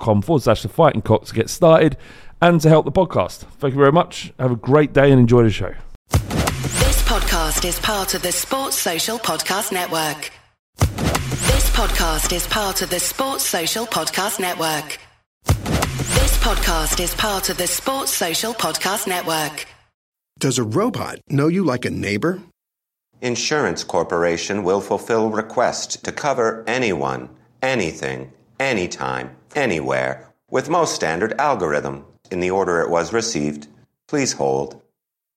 forward slash the fighting cock to get started and to help the podcast. Thank you very much. Have a great day and enjoy the show. This podcast is part of the Sports Social Podcast Network. This podcast is part of the Sports Social Podcast Network. This podcast is part of the Sports Social Podcast Network. Does a robot know you like a neighbor? Insurance Corporation will fulfill request to cover anyone, anything, anytime, anywhere with most standard algorithm in the order it was received. Please hold.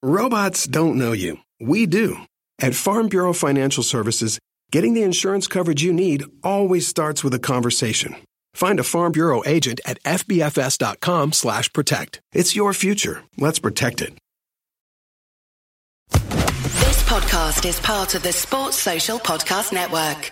Robots don't know you. We do. At Farm Bureau Financial Services, getting the insurance coverage you need always starts with a conversation. Find a Farm Bureau agent at fbfs.com/protect. It's your future. Let's protect it. This podcast is part of the Sports Social Podcast Network.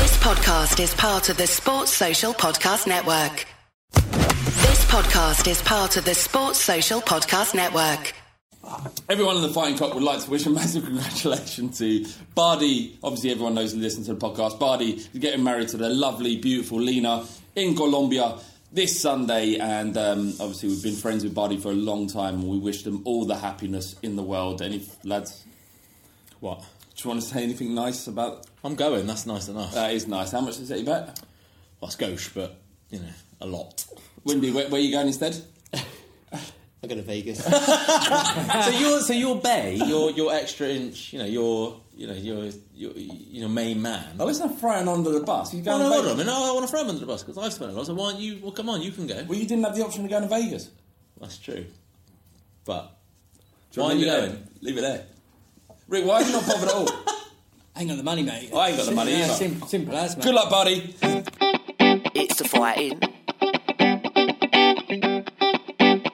Podcast is part of the Sports Social Podcast Network. This podcast is part of the Sports Social Podcast Network. Everyone in the Fighting Cock would like to wish a massive congratulations to Bardi. Obviously, everyone knows and listens to the podcast. Bardi is getting married to the lovely, beautiful Lena in Colombia this Sunday. And um, obviously, we've been friends with Bardi for a long time. And we wish them all the happiness in the world. Any lads? What? Do you want to say anything nice about? I'm going. That's nice enough. That is nice. How much does it you bet? Well, it's gauche, but you know, a lot. Windy, where, where are you going instead? I go to Vegas. so your so your bay, your your extra inch, you know, your you know your your your main man. Oh, let's not throw him under the bus. You going no, to hold Vegas? on. a minute. No, I want to throw him under the bus because I've spent a lot. So why don't you? Well, come on, you can go. Well, you didn't have the option of going to Vegas. That's true. But Do Why are to you leave it going? there? Leave it there. Rick, why have you not bothered at all? I ain't got the money, mate. I ain't got the money Yeah, either. Simple, simple as, mate. Good luck, buddy. It's the fighting.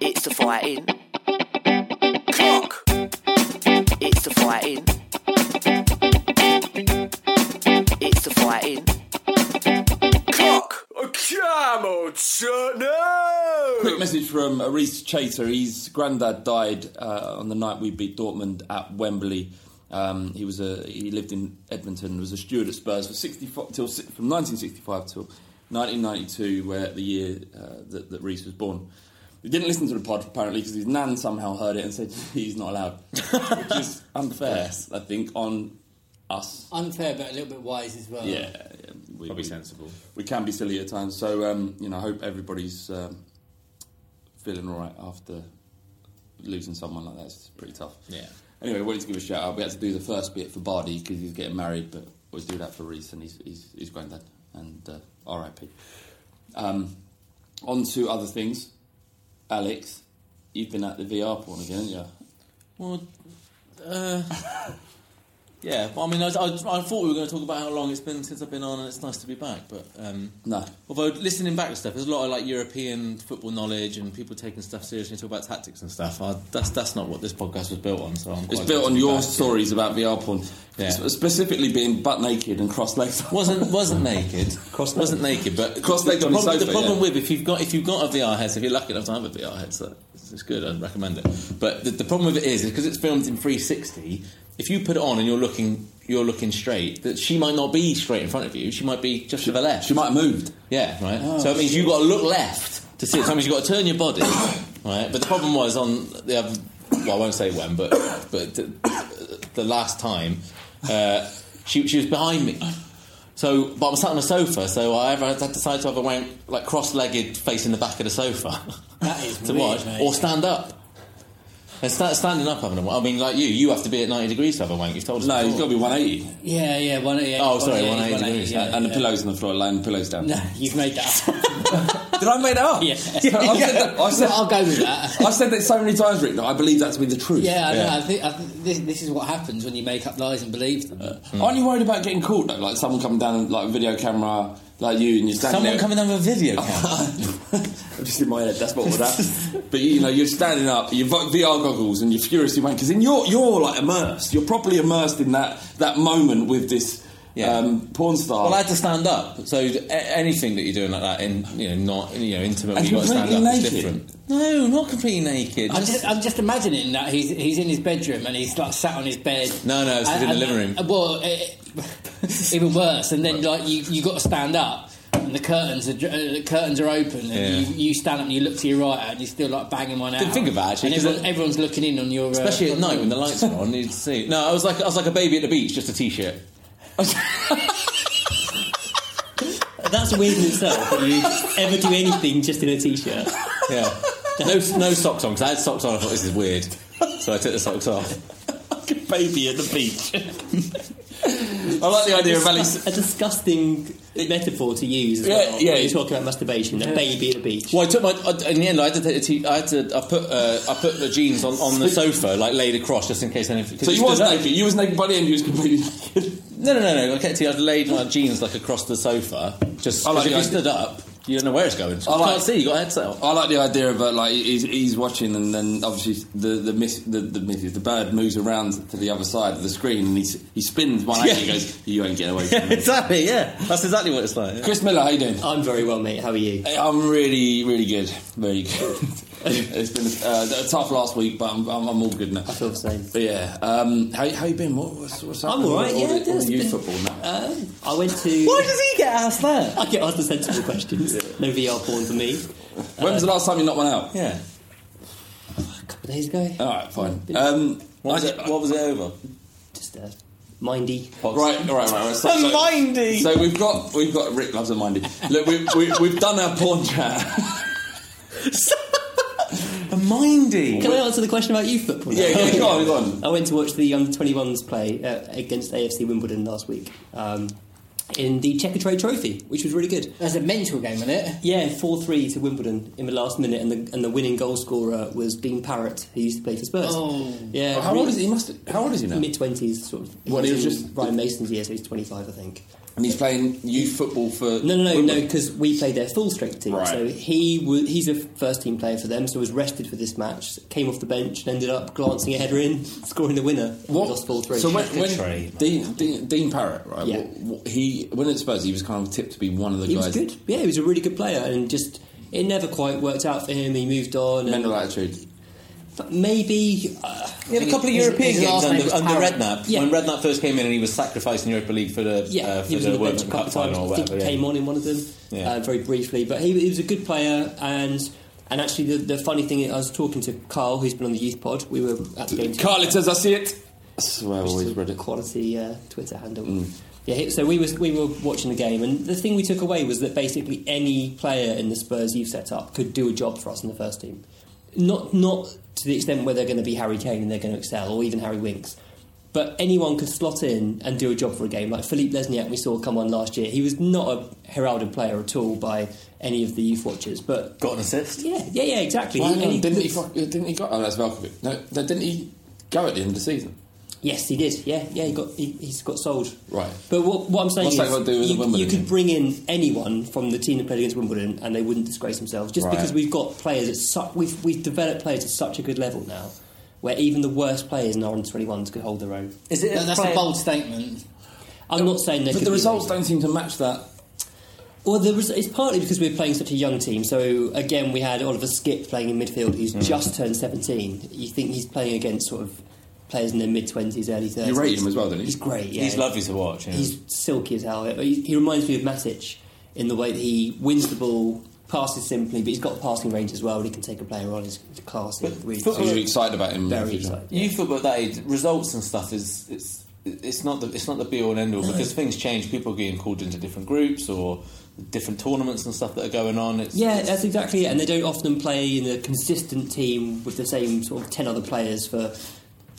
It's the fighting. Clock. It's the fighting. It's the fighting. Clock. A camo shirt, no. Quick message from Reece Chater. His granddad died uh, on the night we beat Dortmund at Wembley. Um, he was a he lived in Edmonton. Was a steward at Spurs for 64 till from 1965 till 1992, where the year uh, that, that Reece was born. He didn't listen to the pod apparently because his nan somehow heard it and said he's not allowed, which is unfair, I think, on us. Unfair, but a little bit wise as well. Yeah, yeah, we, Probably we- sensible. We can be silly at times, so um, you know, I hope everybody's um, feeling all right after losing someone like that. It's pretty tough. Yeah. Anyway, wanted to give a shout out. We had to do the first bit for Bardi because he's getting married, but always do that for Reece and he's he's, he's granddad and uh, R.I.P. Um, on to other things. Alex, you've been at the VR porn again, haven't you? Well, uh, yeah. Well, I mean, I, I, I thought we were going to talk about how long it's been since I've been on, and it's nice to be back. But um, No. Although listening back to stuff, there's a lot of like European football knowledge and people taking stuff seriously and talk about tactics and stuff. I, that's that's not what this podcast was built on. So I'm It's built on your back. stories about VR porn, Yeah. Specifically being butt naked and cross legs. wasn't wasn't naked. Cross wasn't naked, but Cross-legged the on the problem, the problem yeah. with if you've got if you've got a VR headset, if you're lucky enough to have a VR headset, it's, it's good. I'd recommend it. But the, the problem with it is because it's filmed in 360. If you put it on and you're looking you're looking straight, that she might not be straight in front of you. She might be just to the left. She might have moved. Yeah, right. so it means you've got to look left to see it. So that means you've got to turn your body, right? But the problem was on the other, well, I won't say when, but but the, the last time, uh, she she was behind me. So, but I was sat on a sofa, so I either had to decide to either wank like cross-legged, facing the back of the sofa That is to weird, watch, mate. or stand up. And sta standing up having a wank. I mean, like you, you have to be at ninety degrees to have a wank. You've told us. No, before. he's got to be 180. Yeah, yeah, one, yeah. Oh, sorry, 180, 180 degrees, yeah, and the yeah. pillows on the floor, laying the pillows down. No, you've made that up. Did I make that up? Yeah. I said that, I said, I'll go with that. I've said that so many times, Rick, that I believe that to be the truth. Yeah, I know. I think, I think this, this is what happens when you make up lies and believe them. Uh, Aren't you worried about getting caught though? Like someone coming down like a video camera, like you, and you're standing Someone there. coming down with a video camera. I'm just in my head. That's what would happen. but you know, you're standing up, you've got VR goggles, and you're furiously wanking because then you're you're like immersed. You're properly immersed in that that moment with this Yeah. um, porn star. Well, I had to stand up. So a- anything that you're doing like that, in you know, not you know, intimate, And you've got to stand up. completely It's naked? different. No, not completely naked. I'm Just- just, I'm just imagining that he's he's in his bedroom and he's like sat on his bed. No, no, it's in the living room. uh, well, eh, even worse. And then like you you got to stand up. And the curtains are uh, the curtains are open, and Yeah. you, you stand up and you look to your right, and you're still like banging one out. Didn't think of that, actually, And 'cause everyone, it- everyone's looking in on your, uh, Especially at night when the lights are on, you'd see. No, I was like I was like a baby at the beach, just a t-shirt. That's weird in itself that you ever do anything just in a t-shirt. Yeah, no no socks on because I had socks on. I thought this is weird, so I took the socks off. Baby at the beach. I like the idea of Ali. a disgusting metaphor to use as Yeah, well. yeah. when you're talking about masturbation, a baby at the beach. Well, I took my I, in the end. I had to take the t- I had to. I put uh, I put the jeans on, on the sofa, like laid across, just in case anything. So you was stood naked. You was naked by the end. You was completely naked. No, no, no, no. I kept. I'd laid my jeans like across the sofa, just I like because if you idea. stood up, you don't know where it's going. You I like- can't see. You got a headset on. I like the idea of uh, like he's, he's watching, and then obviously the the miss the the, miss, the bird moves around to the other side of the screen, and he he spins one eighty. Yeah. He goes, "You ain't getting away from me." exactly. Yeah, that's exactly what it's like. yeah. Chris Miller, how are you doing? I'm very well, mate. How are you? I'm really, really good. Very good. it's been uh, a tough last week, but I'm, I'm, I'm all good now. I feel the same. But yeah, um, how, how you been? What, what's, what's I'm all right, with yeah, all the, all the youth been- football now? Um, I went to. Why does he get asked that? I get asked the sensible questions. No VR porn for me. when was the last time you knocked one out? Yeah. A couple of days ago. All right, fine. Um, What was, I- it, what was it over? Just uh, mindy. Right, all right, right, right. So, A so- mindy. So we've got we've got Rick loves a mindy. Look, we've, we, we've done our porn chat. A mindy. Can I answer the question about youth football? now? yeah, yeah, go on, go on. I went to watch the under 21s play uh, against AFC Wimbledon last week um, in the Checkatrade Trophy, which was really good. That's a mental game, isn't it? Yeah, 4 3 to Wimbledon in the last minute, and the, and the winning goal scorer was Dean Parrott, who used to play for Spurs. Oh. Yeah, How old is he? he must. How old is he now? Mid 20s, sort of. What, he was just- Ryan Mason's year, so he's 25, I think. And he's playing youth football for. No, no, no, no, because we played their full strength team. Right. So he w- he's a first team player for them, so was rested for this match. Came off the bench and ended up glancing a header in, scoring the winner. and we What? lost 4 3. So when, when Dean, Dean, Dean Parrott, right? Yeah. what- what- he when at Spurs, he was kind of tipped to be one of the he guys. was good. Yeah, he was a really good player, and just it never quite worked out for him. He moved on. and- Mental attitude. But maybe. Uh, He had a couple of European his games under, under Redknapp. Yeah. When Redknapp first came in and he was sacrificed in Europa League for the Yeah, uh, for he was the the World bench Cup final times. or I think whatever. he yeah. came on in one of them Yeah. uh, very briefly, but he, he was a good player. And and actually, the, the funny thing, I was talking to Carl, who's been on the youth pod. We were at the game. Carl, it says I see it. That's where I've always is a read it. Quality uh, Twitter handle. Mm. Yeah, so we was we were watching the game, and the thing we took away was that basically any player in the Spurs you've set up could do a job for us in the first team. Not not to the extent where they're going to be Harry Kane and they're going to excel, or even Harry Winks. But anyone could slot in and do a job for a game. Like Filip Lesniak, we saw come on last year. He was not a heralded player at all by any of the youth watchers. But Got an assist? yeah, yeah, yeah, exactly. Well, He- hang and on, didn't he? Didn't he go? Oh, that's Veljkovic. No, no, didn't he go at the end of the season? Yes, he did. Yeah, yeah, he got he, he's got sold. Right. But what, what I'm saying What's that is, got do with you, Wimbledon you could bring in anyone from the team that played against Wimbledon, and they wouldn't disgrace themselves. Just Right. because we've got players at su- we've we've developed players at such a good level now, where even the worst players in our under 21s could hold their own. Is it That- that's player- a bold statement. I'm not saying that. But could the be- results don't seem to match that. Well, the res- it's partly because we're playing such a young team. So again, we had Oliver Skipp playing in midfield, who's Hmm. just turned 17. You think he's playing against sort of players in their mid 20s, early 30s. You rate him as well, don't you? He's great. Yeah, He's lovely to watch. Yeah. He's silky as hell. He, he reminds me of Matic in the way that he wins the ball, passes simply, but he's got passing range as well. And he can take a player on. He's classy. But really. So you're excited about him? Very future? excited. You feel about that age, results and stuff is it's it's not the it's not the be all and end all because things change. People are getting called into different groups or different tournaments and stuff that are going on. It's, Yeah, it's- that's exactly it. And they don't often play in a consistent team with the same sort of 10 other players for,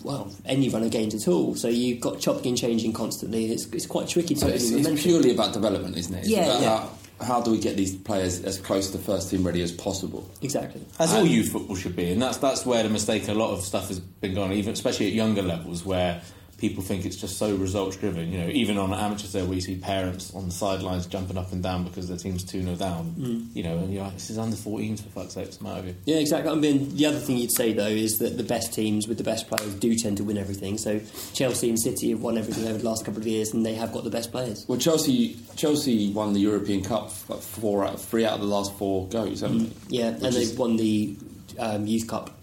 well, any run of games at all. So you've got chopping and changing constantly. It's, it's quite tricky to So it's, it's purely about development, isn't it? It's Yeah, about yeah. How, how do we get these players as close to first team ready as possible? Exactly. As all youth football should be, and that's that's where the mistake. A lot of stuff has been going, on, even especially at younger levels, where people think it's just so results driven. You know, even on amateurs, there we see parents on the sidelines jumping up and down because their team's two 0 down. Mm. You know, and you're like, this is under 14s for fuck's sake. What's the matter with you? Yeah, exactly. I mean, the other thing you'd say though is that the best teams with the best players do tend to win everything. So Chelsea and City have won everything over the last couple of years, and they have got the best players. Well, Chelsea Chelsea won the European Cup four out, three out of the last four goes, haven't they? Yeah, and is- they've won the um, Youth Cup.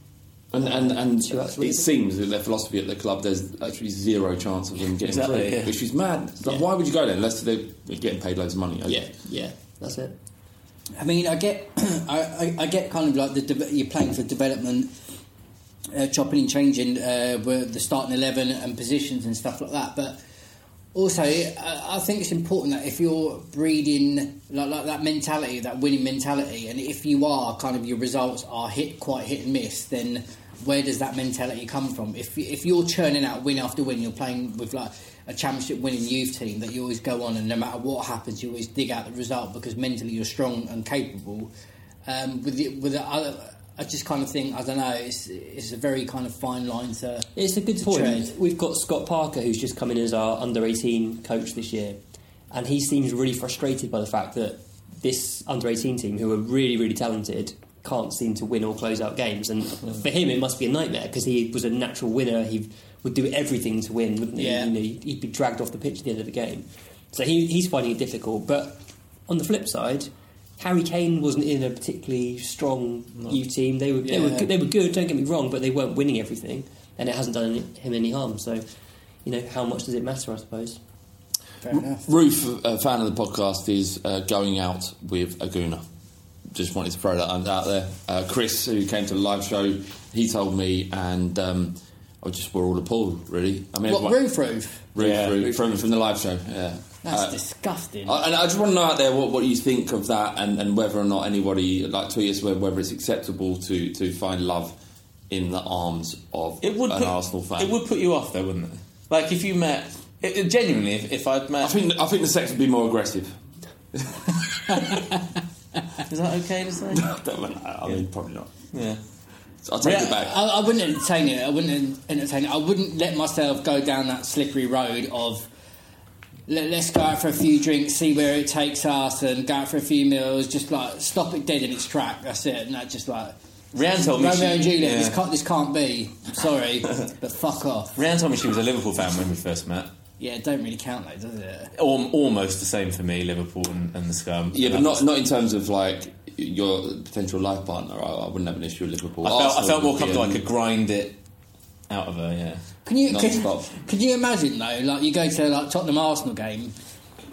And and, and Two out of three, it is it? seems that their philosophy at the club there's actually zero chance of them getting Exactly, through, yeah. which is mad. Like, Yeah. Why would you go there unless they're getting paid loads of money? Yeah, yeah, that's it. I mean, I get, I, I, I get kind of like the de- you're playing for development, uh, chopping and changing uh, with the starting eleven and positions and stuff like that. But also, I, I think it's important that if you're breeding like, like that mentality, that winning mentality, and if you are kind of your results are hit quite hit and miss, then where does that mentality come from? If if you're churning out win after win, you're playing with like a championship winning youth team that you always go on, and no matter what happens, you always dig out the result because mentally you're strong and capable. Um, with the, with the other, I just kind of think I don't know. It's it's a very kind of fine line to. It's a good point. tread. We've got Scott Parker, who's just come in as our under 18 coach this year, and he seems really frustrated by the fact that this under 18 team, who are really, really talented, can't seem to win or close out games. And for him, it must be a nightmare because he was a natural winner. He would do everything to win, wouldn't he? Yeah. You know, he'd be dragged off the pitch at the end of the game. So he, he's finding it difficult. But on the flip side, Harry Kane wasn't in a particularly strong youth team. They were, they, were good, they were good, don't get me wrong, but they weren't winning everything, and it hasn't done any, him any harm. So, you know, how much does it matter, I suppose? Fair enough. Ruth, a fan of the podcast, is uh, going out with a Gooner. Just wanted to throw that out there. Uh, Chris, who came to the live show, he told me, and um, I just we're all appalled, really. I mean, What everyone- roof roof? Ruth, Yeah. Ruth, from, from the live show, yeah. That's Uh, disgusting. I- and I just want to know out there what, what you think of that, and, and whether or not anybody like tweet us whether, whether it's acceptable to, to find love in the arms of It would an put, Arsenal fan. It would put you off, though, wouldn't it? Like if you met, it, it- genuinely, if, if I'd met, I think I think the sex would be more aggressive. is that okay to say? I mean, probably not. yeah. I'll take Yeah, it back. I, I wouldn't entertain it. I wouldn't entertain it. I wouldn't let myself go down that slippery road of let, us go out for a few drinks, see where it takes us, and go out for a few meals. Just like stop it dead in its track. That's it. And that just like Rianne told me Romeo she- and Juliet. yeah. This can't. This can't be. I'm sorry, but fuck off. Rianne told me she was a Liverpool fan when we first met. Yeah, it don't really count though, does it? Al- almost the same for me, Liverpool and, and the scum. Yeah, but not not in terms of like your potential life partner. I, I wouldn't have an issue with Liverpool. I felt, I felt more comfortable. I could grind it out of her. Yeah. Can you can, can you imagine though? Like you go to like Tottenham Arsenal game,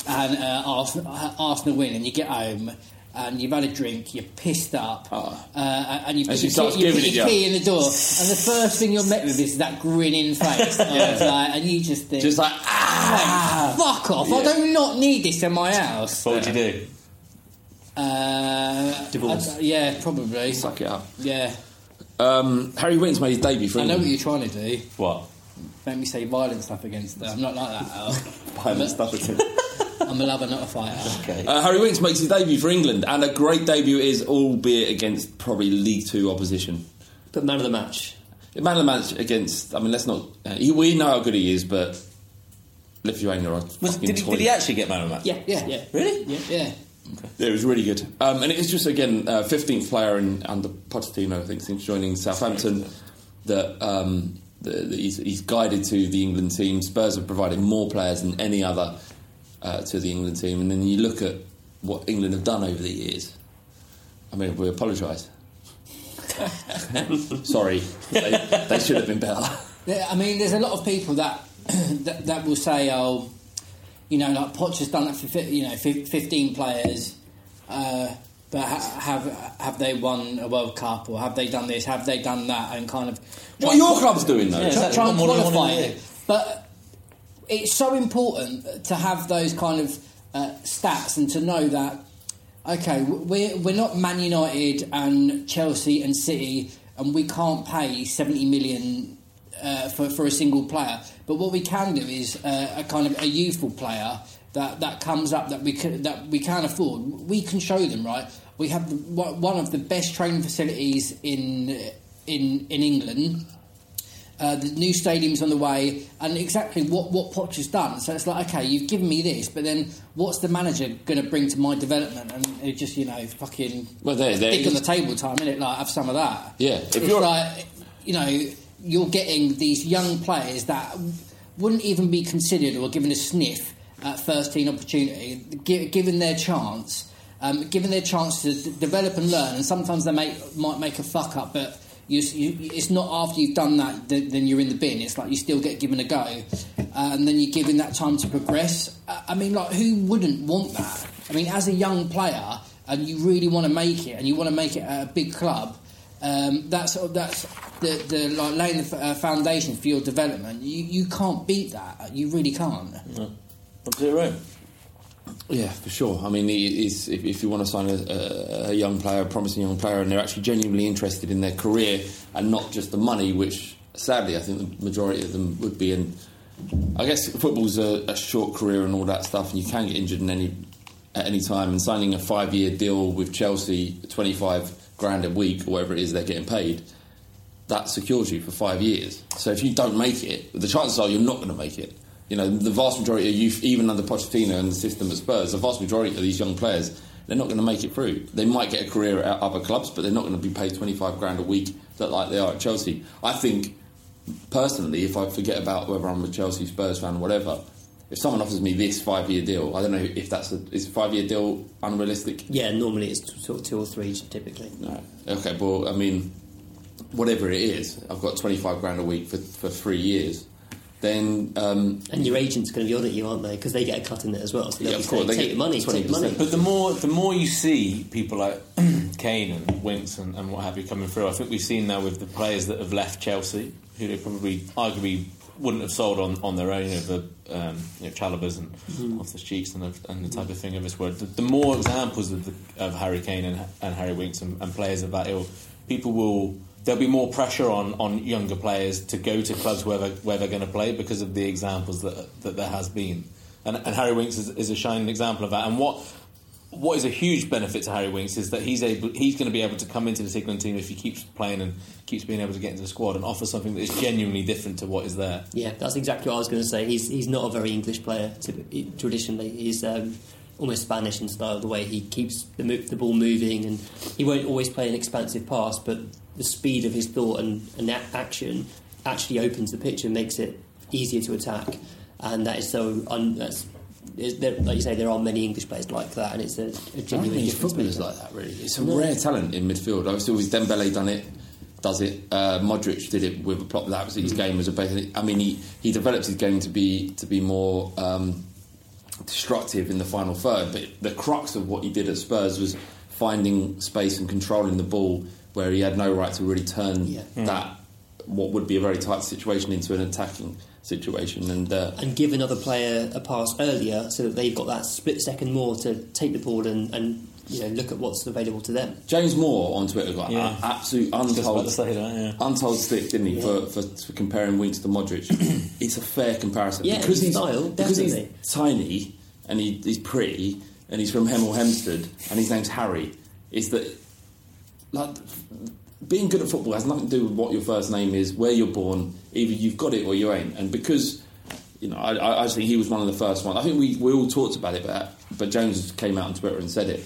and uh, Arsenal, Arsenal win, and you get home, and you've had a drink, you're pissed up, Ah. uh, and you put And she your, key, you put your key in the door, and the first thing you're met with is that grinning face, and, like, and you just think, Just like, ah! "Mate, fuck off! I do not need this in my house. What would you do? Uh, Divorce. I- yeah, probably. Suck it up. Yeah, Um, Harry Winks made his debut for I know what you're trying to do. What? Make me say violent stuff against them. I'm not like that. Violent stuff again. I'm a lover, not a fighter. Uh, Harry Winks makes his debut for England, and a great debut is, albeit against probably League Two opposition. But man of the match. Man of the match against. I mean, let's not. Uh, he, we know how good he is, but Lithuania are. Was, fucking did, he, did he actually get man of the match? Yeah, Yeah. yeah. Really? Yeah, yeah. Yeah, it was really good. Um, and it's just, again, uh, 15th player in, under Pochettino, I think, since joining Southampton, that, um, that that he's, he's guided to the England team. Spurs have provided more players than any other uh, to the England team. And then you look at what England have done over the years. I mean, we apologise. Sorry, they, they should have been better. I mean, there's a lot of people that that, that will say, "Oh, you know, like Poch has done it for you know 15 players, uh, but ha- have have they won a World Cup or have they done this? Have they done that?" And kind of What are your clubs doing, though? Yeah, try, exactly. try and What more do you qualify it. But it's so important to have those kind of uh, stats and to know that okay, we're we're not Man United and Chelsea and City, and we can't pay seventy million uh, for for a single player. But what we can do is uh, a kind of a youthful player that, that comes up that we can that we can afford. We can show them right. We have the, one one of the best training facilities in in in England. Uh, the new stadium's on the way, and exactly what what Poch has done. So it's like, okay, you've given me this, but then what's the manager going to bring to my development? And it just, you know, fucking Well, there- there on the table time, innit? Like, have some of that. Yeah, if it's you're- like, you know, you're getting these young players that wouldn't even be considered or given a sniff at first team opportunity, given their chance. Um, given their chance to d- develop and learn, and sometimes they make, might make a fuck up, but you, you, it's not after you've done that that then you're in the bin. It's like you still get given a go, uh, and then you're given that time to progress. Uh, I mean, like who wouldn't want that? I mean, as a young player, and you really want to make it, and you want to make it at a big club. Um, that's that's the, the like laying the uh, foundation for your development. You you can't beat that. You really can't. Absolutely right. Yeah, for sure. I mean, is, if, if you want to sign a, a, a young player, a promising young player, and they're actually genuinely interested in their career and not just the money, which sadly I think the majority of them would be. And I guess football's a, a short career and all that stuff, and you can get injured in any at any time. And signing a five-year deal with Chelsea, twenty-five grand a week or whatever it is they're getting paid, that secures you for five years. So if you don't make it, the chances are you're not going to make it. You know, the vast majority of youth, even under Pochettino and the system at Spurs, the vast majority of these young players, they're not going to make it through. They might get a career at other clubs, but they're not going to be paid 25 grand a week that like they are at Chelsea. I think, personally, if I forget about whether I'm a Chelsea, Spurs fan, or whatever, if someone offers me this five-year deal, I don't know if that's a is five-year deal unrealistic. Yeah, normally it's sort of two or three typically. No. Okay, well, I mean, whatever it is, I've got 25 grand a week for, for three years. Then, um, And your agent's going to be on at you, aren't they? Because they get a cut in it as well. So they'll Yeah, be of course, saying, they take get the money, take the money. But the more the more you see people like Kane and Winks and, and what have you coming through, I think we've seen now with the players that have left Chelsea, who they probably arguably wouldn't have sold on, on their own, you know, the um, you know, Chalobahs and Mm-hmm. off the cheeks and, of, and the type of thing of this word. The, the more examples of, the, of Harry Kane and, and Harry Winks and, and players of that ilk, people will. There'll be more pressure on, on younger players to go to clubs where they're, where they're going to play because of the examples that that there has been, and, and Harry Winks is, is a shining example of that. And what what is a huge benefit to Harry Winks is that he's able he's going to be able to come into the England team if he keeps playing and keeps being able to get into the squad and offer something that is genuinely different to what is there. Yeah, that's exactly what I was going to say. He's he's not a very English player typ- traditionally. He's um, almost Spanish in style, the way he keeps the, mo- the ball moving, and he won't always play an expansive pass, but the speed of his thought and, and action actually opens the pitch and makes it easier to attack. And that is so. Un- that's, there, like you say, there are many English players like that, and it's a, a I genuine difference footballers like that, really. It's a rare talent in midfield. Obviously, with Dembele done it, does it. Uh, Modric did it with a plot. That was his game was a better. I mean, he, he developed his game to be to be more um, destructive in the final third. But the crux of what he did at Spurs was finding space and controlling the ball where he had no right to really turn Yeah. that what would be a very tight situation into an attacking situation. And uh, and give another player a pass earlier so that they've got that split second more to take the ball and, and you know look at what's available to them. James Moore on Twitter got Yeah. a- absolute untold, to that, yeah. untold stick, didn't he, for, for, for comparing Winks to Modric? it's a fair comparison Yeah, because in he's style, because he's tiny and he, he's pretty and he's from Hemel Hempstead and his name's Harry. Is that like being good at football has nothing to do with what your first name is, where you're born. Either you've got it or you ain't. And because you know, I, I, I think he was one of the first ones. I think we, we all talked about it, but but Jones came out on Twitter and said it.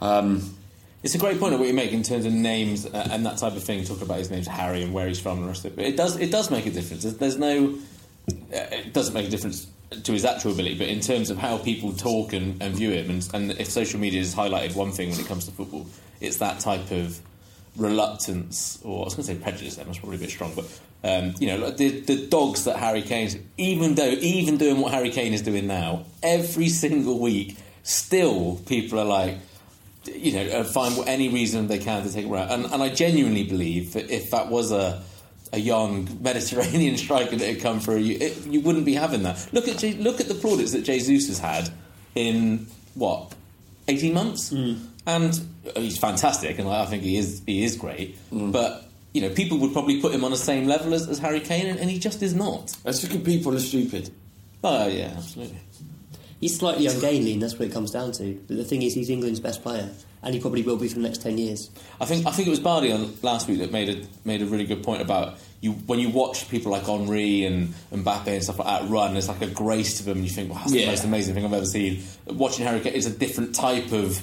Um, It's a great point of what you make in terms of names uh, and that type of thing. Talk about his name's Harry and where he's from and the rest of it. But it does it does make a difference. There's, there's no uh, it doesn't make a difference to his actual ability, but in terms of how people talk and, and view him, and, and if social media has highlighted one thing when it comes to football, it's that type of reluctance, or I was going to say prejudice. That was probably a bit strong, but um, you know, the the dogs that Harry Kane's, even though even doing what Harry Kane is doing now, every single week, still people are like you know, uh, find any reason they can to take it around. And, and I genuinely believe that if that was a a young Mediterranean striker that had come through, you, it, you wouldn't be having that. Look at look at the plaudits that Jesus has had in what eighteen months, and uh, he's fantastic, and I I think he is he is great. But you know, people would probably put him on the same level as, as Harry Kane, and, and he just is not. Just think people are stupid. Oh yeah, absolutely. He's slightly ungainly, and that's what it comes down to. But the thing is, he's England's best player, and he probably will be for the next ten years. I think I think it was Bardi on last week that made a made a really good point about you when you watch people like Henry and Mbappe and stuff like that run. There's like a grace to them, and you think, "Wow, that's the most amazing thing I've ever seen." Watching Harry Kane is a different type of.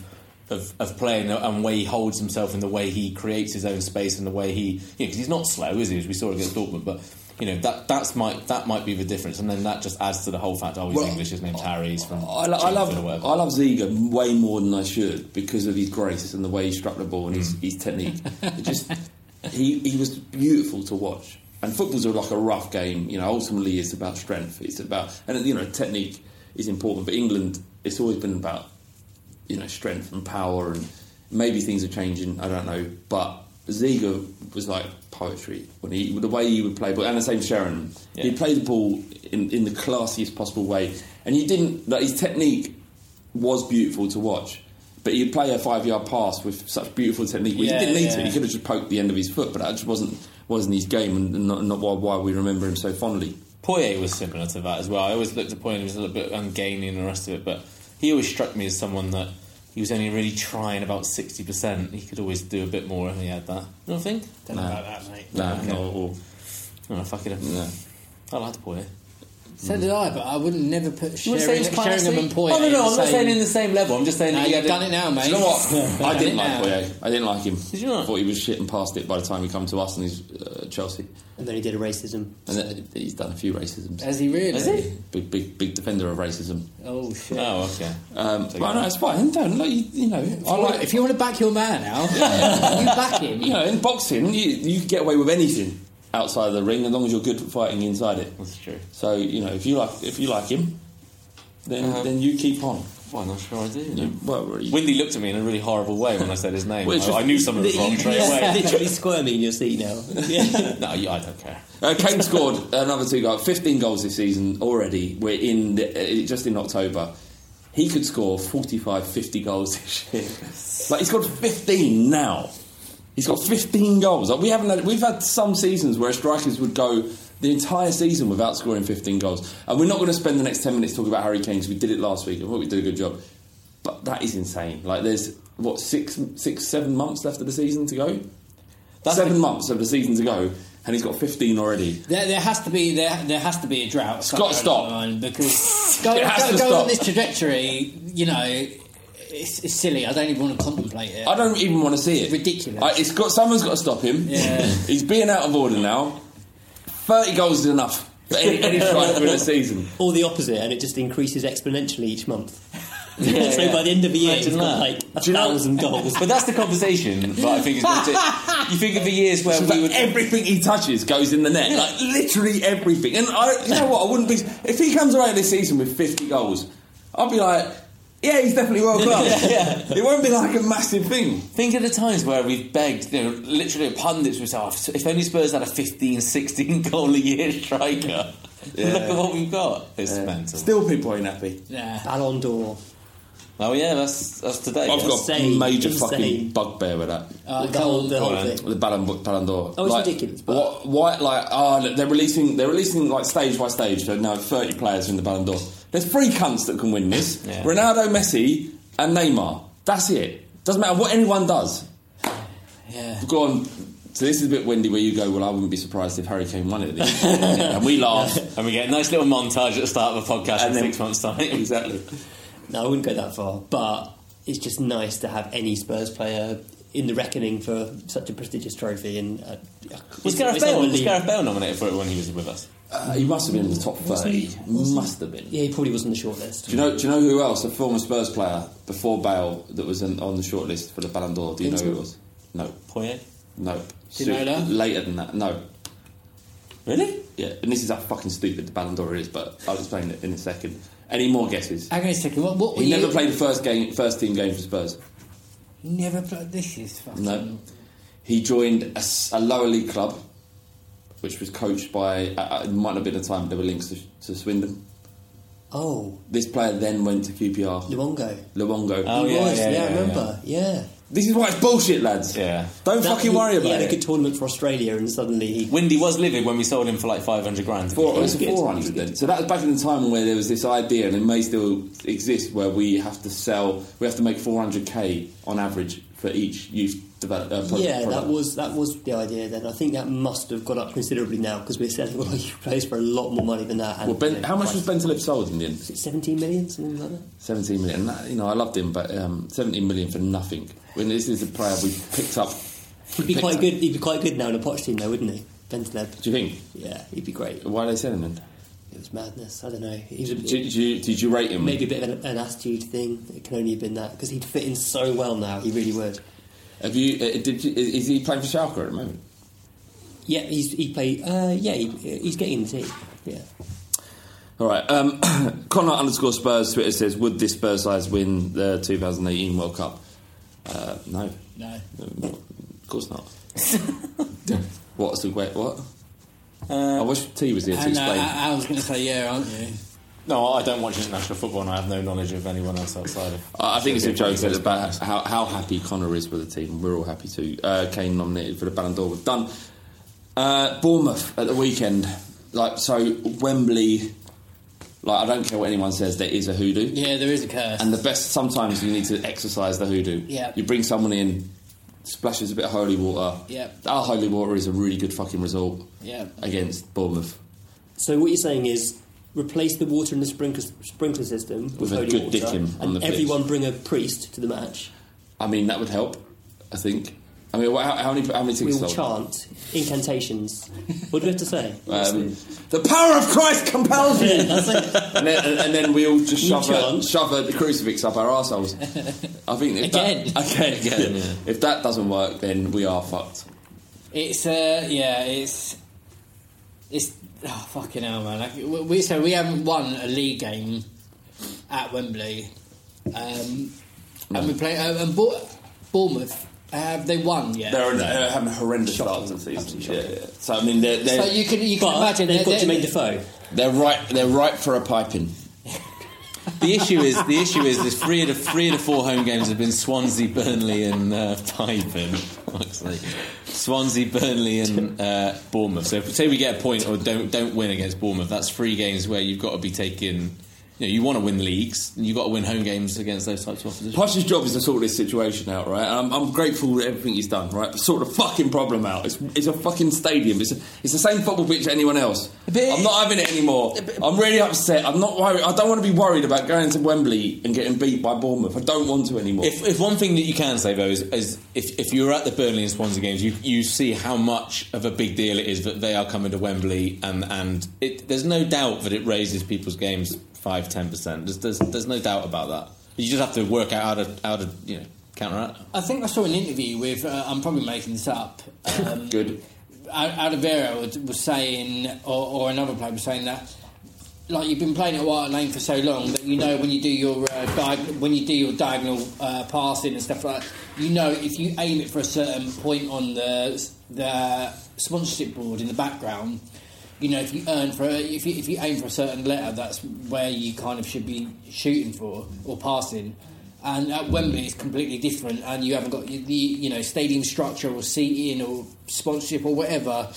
Of, of playing and the way he holds himself and the way he creates his own space and the way he because he's not slow is he as we saw against Dortmund but you know that that's might that might be the difference and then that just adds to the whole fact oh he's Well, English his name's Harry he's from I, I love. I love Ziege way more than I should because of his grace and the way he struck the ball and his, mm. his technique. It just he he was beautiful to watch. And football's like a rough game. You know, ultimately it's about strength. It's about and you know technique is important. But England, it's always been about you know strength and power and maybe things are changing. I don't know, but. Ziege was like poetry when he the way he would play ball, and the same Sheringham. Yeah. He played the ball in, in the classiest possible way, and he didn't like his technique was beautiful to watch. But he'd play a five yard pass with such beautiful technique. Well, Yeah, he didn't need to. He could have just poked the end of his foot, but that just wasn't wasn't his game, and not, not why, why we remember him so fondly. Poyet was similar to that as well. I always looked at Poyet and he was a little bit ungainly and the rest of it, but he always struck me as someone that he was only really trying about 60%. He could always do a bit more if he had that. You don't think? Don't know about that, mate. Nah, Okay. not at all. No, I fuck it up. No. I liked Poyet. So did I, but I wouldn't never put You wouldn't say he's classy? Sheringham and Poyet. Oh, no, no, I'm not saying in the same level. I'm just saying No, that he you've done it now, mate. Do you know what? I didn't like now. Poyet. I didn't like him. Did you not? I thought he was shit and past it by the time he come to us and he's uh, Chelsea. And then he did a racism. And then he's done a few racisms. Has he really? Is he? Big, big, big defender of racism. Oh shit! Oh, okay. Um, So but no, it's fine. Don't like you, you know. If I you, want, like if you want to back your man now, you back him. you know in boxing you you get away with anything outside of the ring as long as you're good at fighting inside it. That's true. So you know if you like if you like him, then Uh-huh. then you keep on. Well, I'm not sure I do. You, well, really- Windy looked at me in a really horrible way when I said his name. Well, I, just- I knew something was wrong straight away. literally squirming in your seat now. no, I don't care. Uh, Kane scored another two goals, 15 goals this season already. We're in the, uh, just in October. He could score 45, 50 goals this year. like he's got 15 now. He's got 15 goals. Like, we haven't had, we've had some seasons where strikers would go the entire season without scoring 15 goals. And we're not going to spend the next 10 minutes talking about Harry Kane 'cause we did it last week. I thought we did a good job. But that is insane. Like there's what six, six, seven months left of the season to go. That's seven the- months of the season to go, and he's got 15 already. There, there has to be there, there has to be a drought. It's got to stop. along the line because go, go, go on this trajectory. You know, it's, it's silly. I don't even want to contemplate it. I don't even want to see it. Ridiculous. I, it's got someone's got to stop him. Yeah. he's being out of order now. Thirty goals is enough for any, any striker in a season. or the opposite, and it just increases exponentially each month. so by the end of the year, he's Imagine got like a Do you know- goals. But that's the conversation that I think is going to. You think of the years where It's we like would. everything he touches goes in the net, like literally everything. And I, you know what? I wouldn't be if he comes away this season with fifty goals. I'd be like, Yeah, he's definitely world class. yeah. It won't be like a massive thing. Think of the times where we've begged, you know, literally pundits would say, oh, if only Spurs had a 15, 16 goal a year striker. Look at what we've got. It's mental. Still, people ain't happy. Yeah. Ballon d'Or. Oh, yeah, that's that's today. I've got Insane, major insane. fucking bugbear with that. Uh, the whole, the whole Go thing. The Ballon, Ballon d'Or. Oh, it's like, ridiculous, but- What, why, like, oh, look, they're releasing, they're releasing like stage by stage. So now 30 players in the Ballon d'Or. There's three cunts that can win this: Yeah. Ronaldo, Messi, and Neymar. That's it. Doesn't matter what anyone does. Yeah. Go on. So this is a bit windy where you go. Well, I wouldn't be surprised if Harry Kane won it, and we laugh. And we get a nice little montage at the start of a podcast in And then- six months' time. exactly. No, I wouldn't go that far, but it's just nice to have any Spurs player in the reckoning for such a prestigious trophy. And uh, Was it's- Gareth it's Bale, was. Gareth Bale nominated for it when he was with us? Uh, he must have been in the top thirty. Must have been. Yeah, he probably was on the short list. Do you know? Do you know who else? A former Spurs player before Bale that was in, on the shortlist for the Ballon d'Or. Do you know who it was? No, Poyet? no. Ginola? Later than that. No. Really? Yeah, and this is how fucking stupid the Ballon d'Or is, but I'll explain it in a second. Any more guesses? Hang on a second. What, what were He you? never played the first game, first team game for Spurs. Never played. This is fucking. No. He joined a lower league club, which was coached by. Uh, uh, it might have been the time there were links to, to Swindon. Oh, This player then went to QPR. Luongo. Luongo. Oh, he yeah, was, yeah, yeah, yeah, I remember, yeah. This is why it's bullshit, lads. Yeah. Don't That- fucking he- worry about He had it. a good tournament for Australia, and suddenly he. Windy was livid when we sold him for like 500 grand. Four, it was good. 400 then. So that was back in the time where there was this idea, and it may still exist, where we have to sell, we have to make 400k on average for each youth develop, uh, Yeah, product. that was that was the idea then. I think that must have gone up considerably now because we're selling all our youth players for a lot more money than that. Well, ben, how much was price- Bentaleb sold in the end? Was it 17 million, something like that? 17 million. That- You know, I loved him, but um, 17 million for nothing. When this is a player we picked up. He'd be quite up- good. He'd be quite good now in a Poch team, though, wouldn't he? Bentaleb. Do you think? Yeah, he'd be great. Why are they selling him? It was madness. I don't know. He was a, Did, did you, did you rate him? maybe a bit of an, an attitude thing. It can only have been that because he'd fit in so well now. He really would. Have you? Uh, did you, is he playing for Schalke at the moment? Yeah, he's he played. Uh, yeah, he, he's getting in the team. Yeah. All right. Um, Connor underscore Spurs Twitter says, "Would this Spurs size win the 2018 World Cup?" Uh, no, No. of course not. What's the wait? What? Uh, I wish T was here to And, uh, explain. I, I was going to say yeah, aren't you? no, I don't watch international football and I have no knowledge of anyone else outside of. I I think it's a joke It's about how, how happy Connor is with the team. We're all happy too. Uh, Kane nominated for the Ballon d'Or. We've done uh, Bournemouth at the weekend. Like so, Wembley. Like I don't care what anyone says. There is a hoodoo. Yeah, there is a curse. And the best, sometimes you need to exercise the hoodoo. Yeah. You bring someone in, splashes a bit of holy water. Yeah. Our holy water is a really good fucking result yeah. against Bournemouth. So what you're saying is replace the water in the sprinkler, sprinkler system with, With a holy good water, dicking on and the pitch. everyone bring a priest to the match. I mean, that would help, I think. I mean, how, how many, how many We tickets will sold? chant incantations. what do we have to say? Um, the power of Christ compels you! Yeah, that's it. and, then, and, and then we all just shove a, shove a the crucifix up our assholes. I think if Again. That, again, again. If that doesn't work, then we are fucked. It's uh, yeah, it's it's oh fucking hell, man. Like, we- we so we haven't won a league game at Wembley, um, and we play uh, and Bour- Bournemouth. Have they won yet? They're uh, having a horrendous start to the season. Yeah, yeah. So I mean, they're they're, so you can you can But imagine they've got they're- Jermaine Defoe. they're right they're ripe for a piping. The issue is the issue is there's three of the three of the four home games have been Swansea, Burnley, and uh, Pipen. Swansea, Burnley, and uh, Bournemouth. So if, say we get a point or don't don't win against Bournemouth, that's three games where you've got to be taking. You know, you want to win leagues, and you've got to win home games against those types of opposition. Poch's job is to sort this situation out, right? And I'm, I'm grateful for everything he's done, right? To sort the fucking problem out. It's, it's a fucking stadium. It's, a, it's the same football pitch as anyone else. But- I'm not having it anymore. I'm really upset. I'm not worried. I don't want to be worried about going to Wembley and getting beat by Bournemouth. I don't want to anymore. If, if one thing that you can say though is, is if, if you're at the Burnley and Swansea games, you you see how much of a big deal it is that they are coming to Wembley, and and it, there's no doubt that it raises people's games five ten percent. There's, there's there's no doubt about that. You just have to work out how to how to you know counteract. I think I saw an interview with. Uh, I'm probably making this up. Um, Good. Alvaro was, was saying, or, or another player was saying that like you've been playing at White Lane for so long that you know when you do your uh, when you do your diagonal uh, passing and stuff like that, you know if you aim it for a certain point on the the sponsorship board in the background, you know if you earn for if you, if you aim for a certain letter, that's where you kind of should be shooting for or passing. And at Wembley, it's completely different, and you haven't got the you know stadium structure or seating or sponsorship or whatever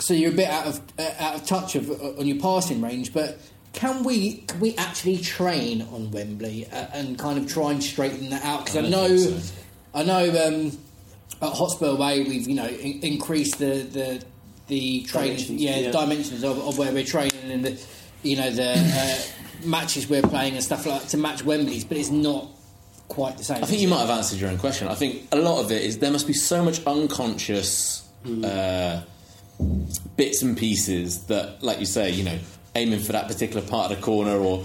so you're a bit out of uh, out of touch of, uh, on your passing range. But can we can we actually train on Wembley uh, and kind of try and straighten that out? Because I, I know so. I know um, at Hotspur Way we've you know in- increased the the the training Dimensions, yeah, yeah. dimensions of, of where we're training and the you know the uh, matches we're playing and stuff like that to match Wembley's, but it's not quite the same. I think you it? might have answered your own question. I think a lot of it is there must be so much unconscious uh, bits and pieces that, like you say, you know, aiming for that particular part of the corner, or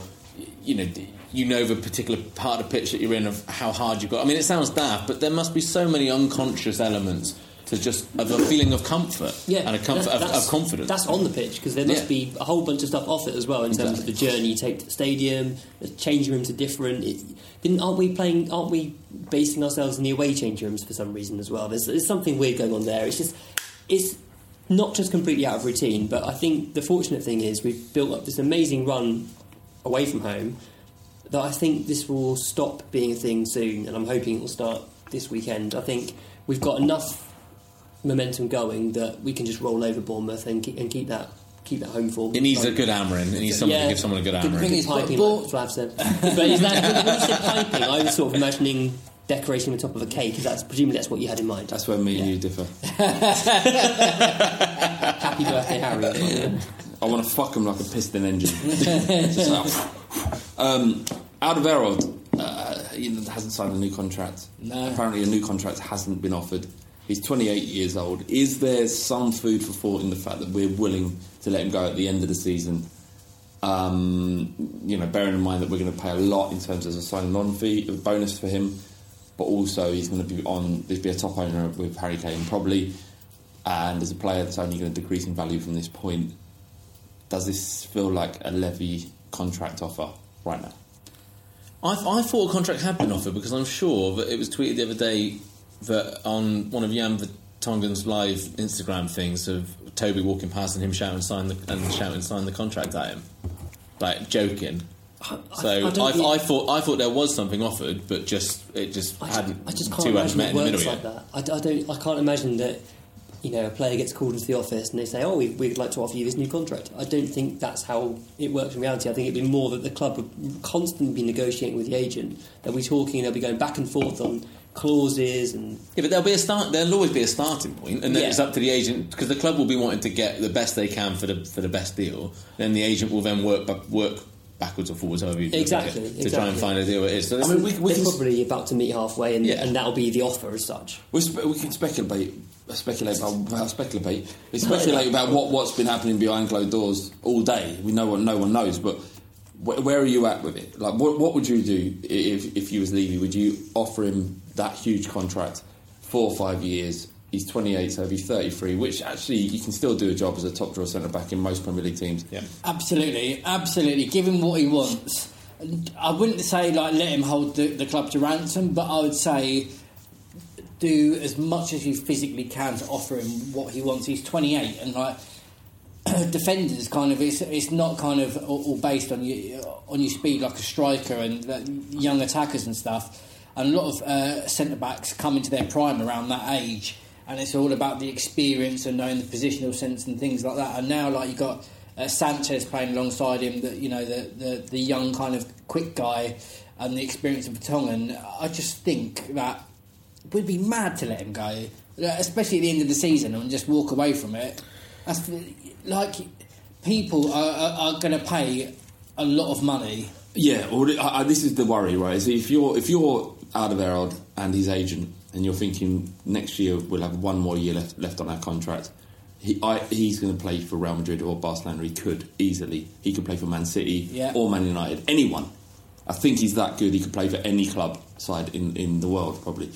you know, you know the particular part of the pitch that you're in of how hard you've got. I mean, it sounds daft, but there must be so many unconscious elements to just of a feeling of comfort Yeah, and a comfort of, of confidence. That's on the pitch because there must Yeah. be a whole bunch of stuff off it as well in terms of the journey you take to the stadium. The changing rooms are different. It, didn't, aren't we playing? Aren't we basing ourselves in the away changing rooms for some reason as well? There's, there's something weird going on there. It's just it's not just completely out of routine, but I think the fortunate thing is we've built up this amazing run away from home that I think this will stop being a thing soon, and I'm hoping it will start this weekend. I think we've got enough momentum going that we can just roll over Bournemouth and keep, and keep that keep that home form. it needs a Like- good hammering. It needs someone to give someone a good hammering. thing is- piping, But- like Flav said. but is that when you said piping? I was sort of imagining decorating the top of a cake. Because that's presumably that's what you had in mind. That's where me and you differ. Happy birthday, Harry. I want to fuck him like a piston engine. Just like, um, Alderweireld uh, he hasn't signed a new contract. No. Apparently, a new contract hasn't been offered. He's 28 years old. Is there some food for thought in the fact that we're willing to let him go at the end of the season? Um, you know, bearing in mind that we're going to pay a lot in terms of a signing on fee, a bonus for him, but also he's going to be on. There'd be a top owner with Harry Kane probably, and as a player that's only going to decrease in value from this point. Does this feel like a levy contract offer right now? I, I thought a contract had been offered because I'm sure that it was tweeted the other day that on one of Jan Vertonghen's live Instagram things of Toby walking past and him shouting sign the and shouting sign the contract at him, like joking. I- So I I, thought I thought there was something offered, but just it just I hadn't. just, I just can't imagine met it in the works like that. I, I don't. I can't imagine that. You know, a player gets called into the office and they say, "Oh, we, we'd like to offer you this new contract." I don't think that's how it works in reality. I think it'd be more that the club would constantly be negotiating with the agent. They'll be talking. And they'll be going back and forth on clauses and Yeah, but there'll be a start. There'll always be a starting point, and then Yeah. it's up to the agent because the club will be wanting to get the best they can for the for the best deal. Then the agent will then work ba- work backwards or forwards, however you do it, Exactly, to try and find a deal. It is. So I mean, we, we they're can probably about to meet halfway, and, Yeah. and that'll be the offer as such. We, spe- we can speculate, speculate about, about speculate. We speculate about what what's been happening behind closed doors all day. We know what no one knows, but wh- where are you at with it? Like, what what would you do if if you was Levy? Would you offer him that huge contract, four or five years? He's 28, so he'll be 33, which actually you can still do a job as a top draw centre back in most Premier League teams. Yeah. Absolutely, absolutely. Give him what he wants. I wouldn't say like let him hold the, the club to ransom, but I would say do as much as you physically can to offer him what he wants. He's 28, and like defenders, kind of, it's, it's not kind of all, based on you on your speed like a striker and young attackers and stuff. And a lot of uh, centre backs come into their prime around that age, and it's all about the experience and knowing the positional sense and things like that. And now, like you got uh, Sanchez playing alongside him, that you know the, the the young kind of quick guy and the experience of Vertonghen. I just think that we'd be mad to let him go, especially at the end of the season, and just walk away from it. That's like people are, are, are going to pay a lot of money. Yeah, or I, I, this is the worry, right? Is if you're if you're Alderweireld and his agent, and you're thinking next year we'll have one more year left left on our contract, he I, he's going to play for Real Madrid or Barcelona. He could easily. He could play for Man City Yeah. or Man United. Anyone. I think he's that good. He could play for any club side in, in the world, probably.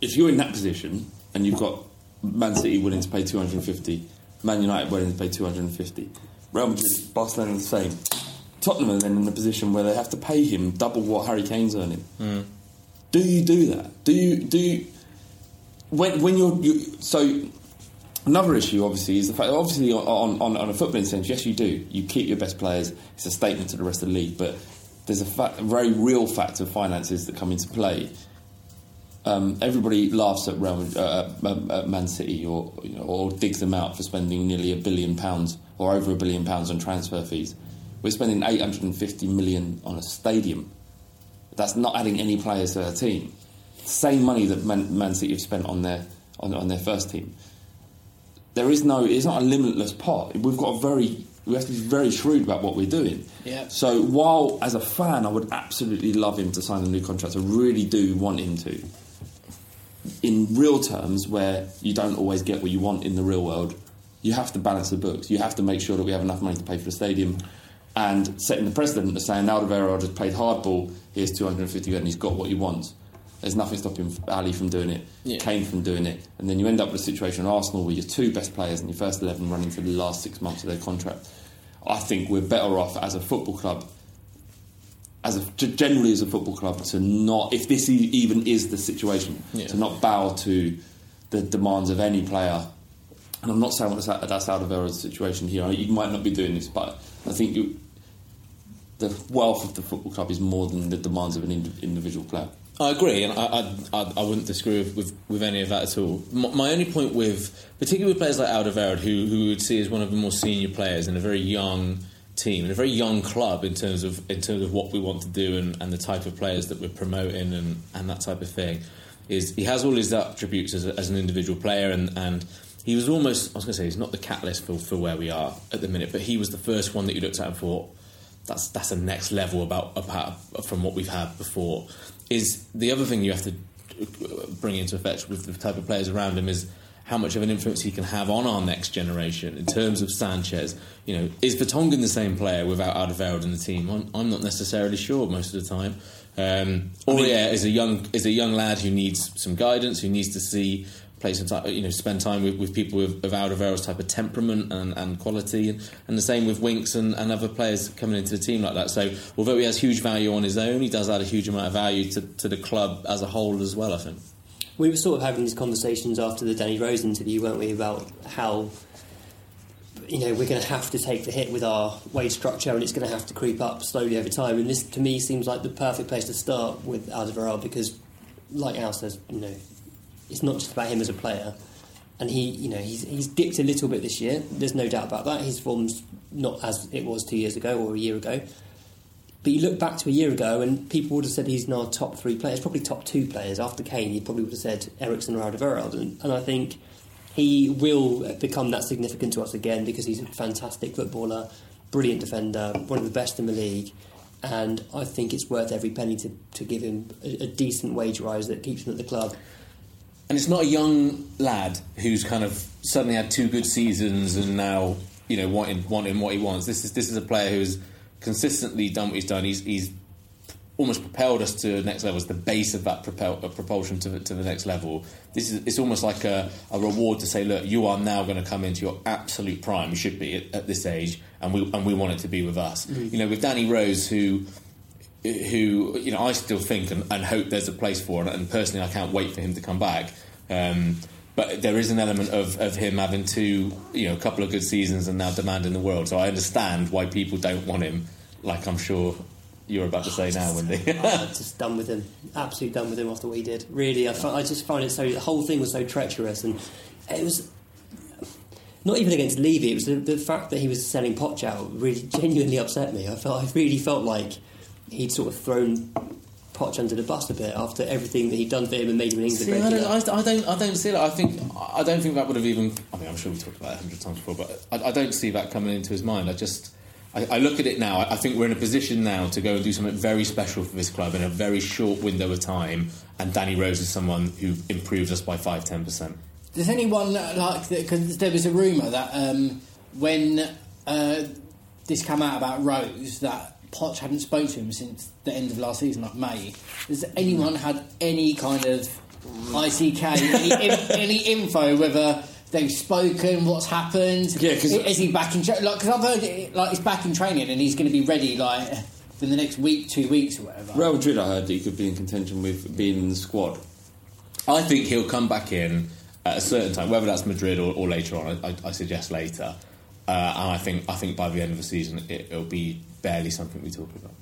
If you're in that position and you've got Man City willing to pay 250, Man United willing to pay 250, Real Madrid, Barcelona the same. Tottenham are then in the position where they have to pay him double what Harry Kane's earning. Hmm. Do you do that? Do you do you, when when you're you, so another issue obviously is the fact obviously on, on, on a footballing sense yes you do you keep your best players it's a statement to the rest of the league but there's a, fact, a very real factor of finances that come into play um, everybody laughs at Real uh, uh, Man City or you know, or digs them out for spending nearly a billion pounds or over a billion pounds on transfer fees. We're spending 850 million on a stadium. That's not adding any players to our team. Same money that Man, Man City have spent on their on, on their first team. There is no. It's not a limitless pot. We've got a very. We have to be very shrewd about what we're doing. Yeah. So while as a fan, I would absolutely love him to sign a new contract. I really do want him to in real terms, where you don't always get what you want in the real world, you have to balance the books. You have to make sure that we have enough money to pay for the stadium. And setting the precedent of saying Alderweireld has played hardball, here's 250 grand, and he's got what he wants. There's nothing stopping Ali from doing it, Yeah. Kane from doing it, and then you end up with a situation in Arsenal where your two best players and your first 11 running for the last six months of their contract. I think we're better off as a football club as a, generally as a football club to not, if this e- even is the situation, Yeah. to not bow to the demands of any player. And I'm not saying that's out, of Vera's situation here. You might not be doing this, but I think you, the wealth of the football club is more than the demands of an indi- individual player. I agree, and I, I, I, wouldn't disagree with, with, with any of that at all. My, my only point with, particularly with players like Alderweireld, who who would see as one of the more senior players in a very young team, in a very young club in terms of in terms of what we want to do and, and the type of players that we're promoting and, and that type of thing, is he has all his attributes as, a, as an individual player, and, and he was almost I was going to say he's not the catalyst for, for where we are at the minute, but he was the first one that you looked at and thought that's that's a next level about, about from what we've had before. Is the other thing you have to bring into effect with the type of players around him is how much of an influence he can have on our next generation in terms of Sanchez. You know, is Vertonghen the same player without Alderweireld in the team? I'm, I'm not necessarily sure most of the time. Um, Aurier is a young is a young lad who needs some guidance, who needs to see play some time, you know, spend time with, with people with, of Alderweireld's type of temperament and, and quality, and, and the same with Winks and, and other players coming into the team like that. So, although he has huge value on his own, he does add a huge amount of value to, to the club as a whole as well. I think. We were sort of having these conversations after the Danny Rose interview, weren't we, about how you know we're going to have to take the hit with our wage structure, and it's going to have to creep up slowly over time. And this, to me, seems like the perfect place to start with Alderweireld because, like Al says, you know, it's not just about him as a player. And he, you know, he's, he's dipped a little bit this year. There's no doubt about that. His form's not as it was two years ago or a year ago. But you look back to a year ago, and people would have said he's now top three players, probably top two players. After Kane, you probably would have said Eriksen or Alderweireld. And, and I think he will become that significant to us again because he's a fantastic footballer, brilliant defender, one of the best in the league. And I think it's worth every penny to, to give him a, a decent wage rise that keeps him at the club. And it's not a young lad who's kind of suddenly had two good seasons and now you know wanting wanting what he wants. This is this is a player who's consistently done what he's done. He's he's almost propelled us to the next level. It's the base of that propel, propulsion to the, to the next level. This is it's almost like a, a reward to say, look, you are now going to come into your absolute prime. You should be at, at this age, and we and we want it to be with us. You know, with Danny Rose, who who you know I still think and, and hope there's a place for, and, and personally I can't wait for him to come back. Um, but there is an element of, of him having two, you know, a couple of good seasons and now demanding the world. So I understand why people don't want him, like I'm sure you're about to say now, Windy. I'm just done with him. Absolutely done with him after what he did. Really, I, I just find it so. The whole thing was so treacherous, and it was not even against Levy. It was the, the fact that he was selling Poch out really genuinely upset me. I felt I really felt like he'd sort of thrown Poch under the bus a bit after everything that he'd done for him and made him an England See, I don't, I, I don't, I don't see that. I think, I don't think that would have even. I mean, I'm sure we talked about it a hundred times before, but I, I don't see that coming into his mind. I just, I, I look at it now. I, think we're in a position now to go and do something very special for this club in a very short window of time. And Danny Rose is someone who improves us by five, ten percent. Does anyone like that? Because there was a rumour that um, when uh, this came out about Rose, that Poch hadn't spoken to him since the end of last season, like May. Has anyone had any kind of ITK, any, any info whether they've spoken. What's happened? Yeah, 'cause- is he back in? tra- Like, because I've heard it, like he's back in training and he's going to be ready like in the next week, two weeks, or whatever. Real Madrid, I heard that he could be in contention with being in the squad. I think he'll come back in at a certain time, whether that's Madrid or, or later on. I, I suggest later, uh, and I think I think by the end of the season it, it'll be barely something we talk about.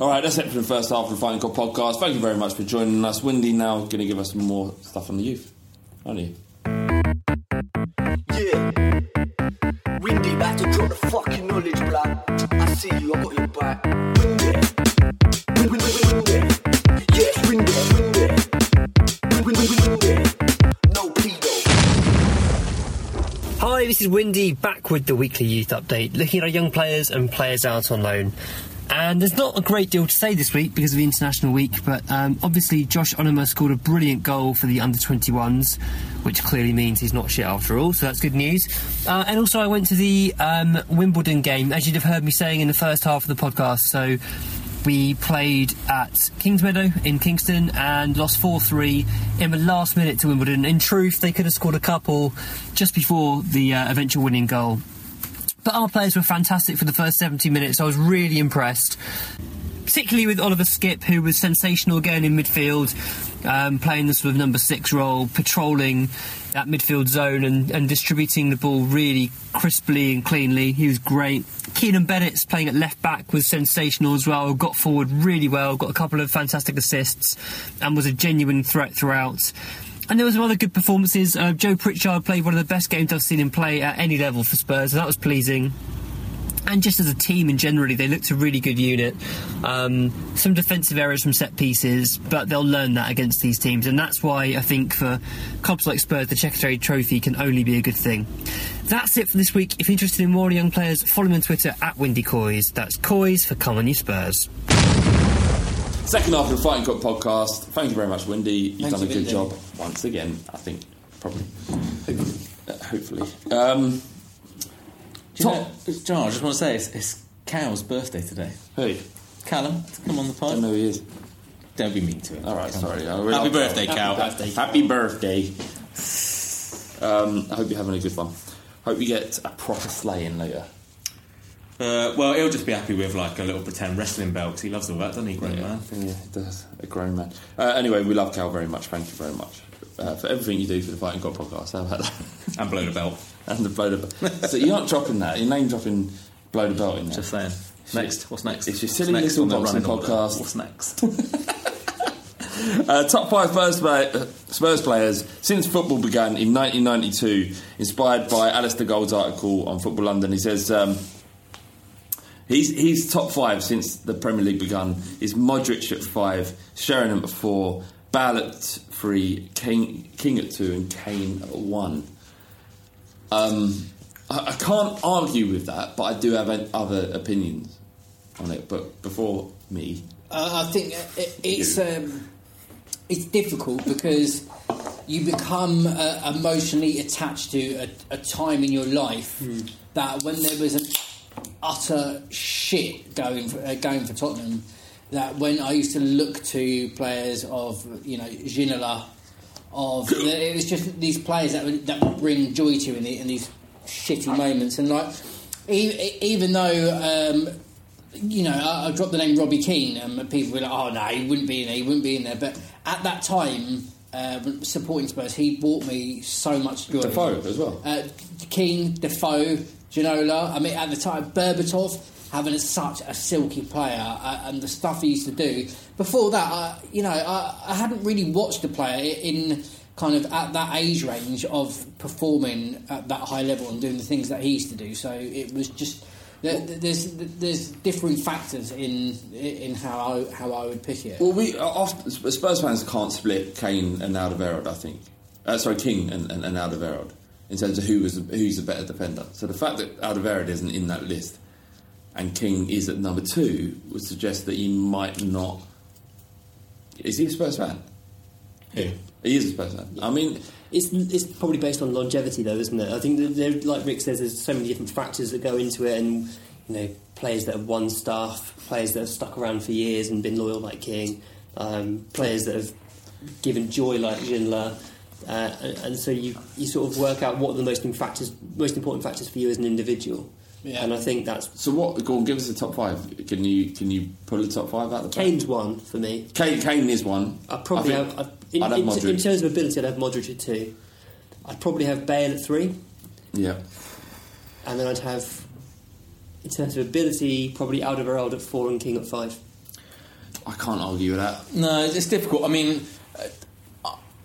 All right, that's it for the first half of the Fighting Cock podcast. Thank you very much for joining us. Windy now going to give us some more stuff on the youth, aren't you? Yeah. Windy, back to drop the fucking knowledge, blood. I see you, Windy back with the weekly youth update, looking at our young players and players out on loan. And there's not a great deal to say this week because of the international week, but um, obviously Josh Onomah scored a brilliant goal for the under 21s, which clearly means he's not shit after all, so that's good news. Uh, and also, I went to the um, Wimbledon game, as you'd have heard me saying in the first half of the podcast. So we played at Kingsmeadow in Kingston and lost 4 3 in the last minute to Wimbledon. In truth, they could have scored a couple just before the uh, eventual winning goal. But our players were fantastic for the first 70 minutes. I was really impressed. Particularly with Oliver Skipp, who was sensational again in midfield, um, playing the sort of number six role, patrolling that midfield zone and, and distributing the ball really crisply and cleanly. He was great. Keanan Bennetts playing at left back was sensational as well. Got forward really well, got a couple of fantastic assists, and was a genuine threat throughout. And there were some other good performances. Uh, Joe Pritchard played one of the best games I've seen him play at any level for Spurs, that was pleasing. And just as a team and generally, they looked a really good unit. Um, some defensive errors from set pieces, but they'll learn that against these teams, and that's why I think for clubs like Spurs, the Checkatrade Trophy can only be a good thing. That's it for this week. If you're interested in more young players, follow me on Twitter at Windy Coys. That's Coys for Come On You Spurs. Second half of the Fighting Cock podcast. Thank you very much, Windy. You've Thank done you, a good Windy. job once again. I think probably, Uh, hopefully. Um, Do you know, John, I just want to say it's, it's Cal's birthday today. hey, Callum, come on the I don't know who he is. Don't be mean to him. All right, Come sorry. on. Really Happy birthday, Cal. Cal. birthday. Happy birthday. Um, I hope you're having a good one. Hope you get a proper slaying later. Uh, well, he'll just be happy with like a little pretend wrestling belt 'cause he loves all that, doesn't he, grown man? Yeah, it does. A grown man. Uh, anyway, we love Cal very much. Thank you very much uh, for everything you do for the Fighting Cock podcast. How about that? And blow the belt. and the blow the belt. so you're not dropping that. You're name dropping blow the belt in there. Just saying. Next, what's next? It's your silly next little boxing podcast. What's next? Uh, top five Spurs, play, uh, Spurs players since football began in 1992, inspired by Alasdair Gold's article on Football London. He says um, he's, he's top five since the Premier League began. Is Modric at five, Sheringham at four, Bale at three, King, King at two, and Kane at one. Um, I, I can't argue with that, but I do have an- other opinions on it. But before me, Uh, I think it, it's um, it's difficult because you become uh, emotionally attached to a, a time in your life that when there was an utter shit going for, uh, going for Tottenham, that when I used to look to players of you know Ginola, of it was just these players that would, that would bring joy to you in, the, in these shitty moments, and like even though. Um, you know, I, I dropped the name Robbie Keane, and people were like, "Oh no, he wouldn't be in there. He wouldn't be in there." But at that time, uh, supporting Spurs, he brought me so much joy. Defoe as well. Uh, Keane, Defoe, Ginola. I mean, at the time, Berbatov having such a silky player uh, and the stuff he used to do. Before that, I, you know, I, I hadn't really watched a player in kind of at that age range of performing at that high level and doing the things that he used to do. So it was just. There's there's differing factors in in how I how I would pick it. Well, we uh, often, Spurs fans can't split Kane and Alderweireld. I think. Uh, sorry, King and, and, and Alderweireld in terms of who was who's a better defender. So the fact that Alderweireld isn't in that list and King is at number two would suggest that he might not. Is he a Spurs fan? Who? He is a Spurs fan. I mean, It's, it's probably based on longevity, though, isn't it? I think, that there, like Rick says, there's so many different factors that go into it, and you know, players that have won stuff, players that have stuck around for years and been loyal, like King, um, players that have given joy, like Ginola. Uh, and, and so you, you sort of work out what are the most, factors, most important factors for you as an individual. Yeah. And I think that's So what? Go on, give us a top five. Can you can you pull a top five out of the Kane's one for me. Kane, Kane is one. I'd probably I think have, I'd, in, I'd have in, Modric. in terms of ability, I'd have Modric at two. I'd probably have Bale at three. yeah. And then I'd have, in terms of ability, probably Alderweireld at four and King at five. I can't argue with that. No, it's difficult. I mean,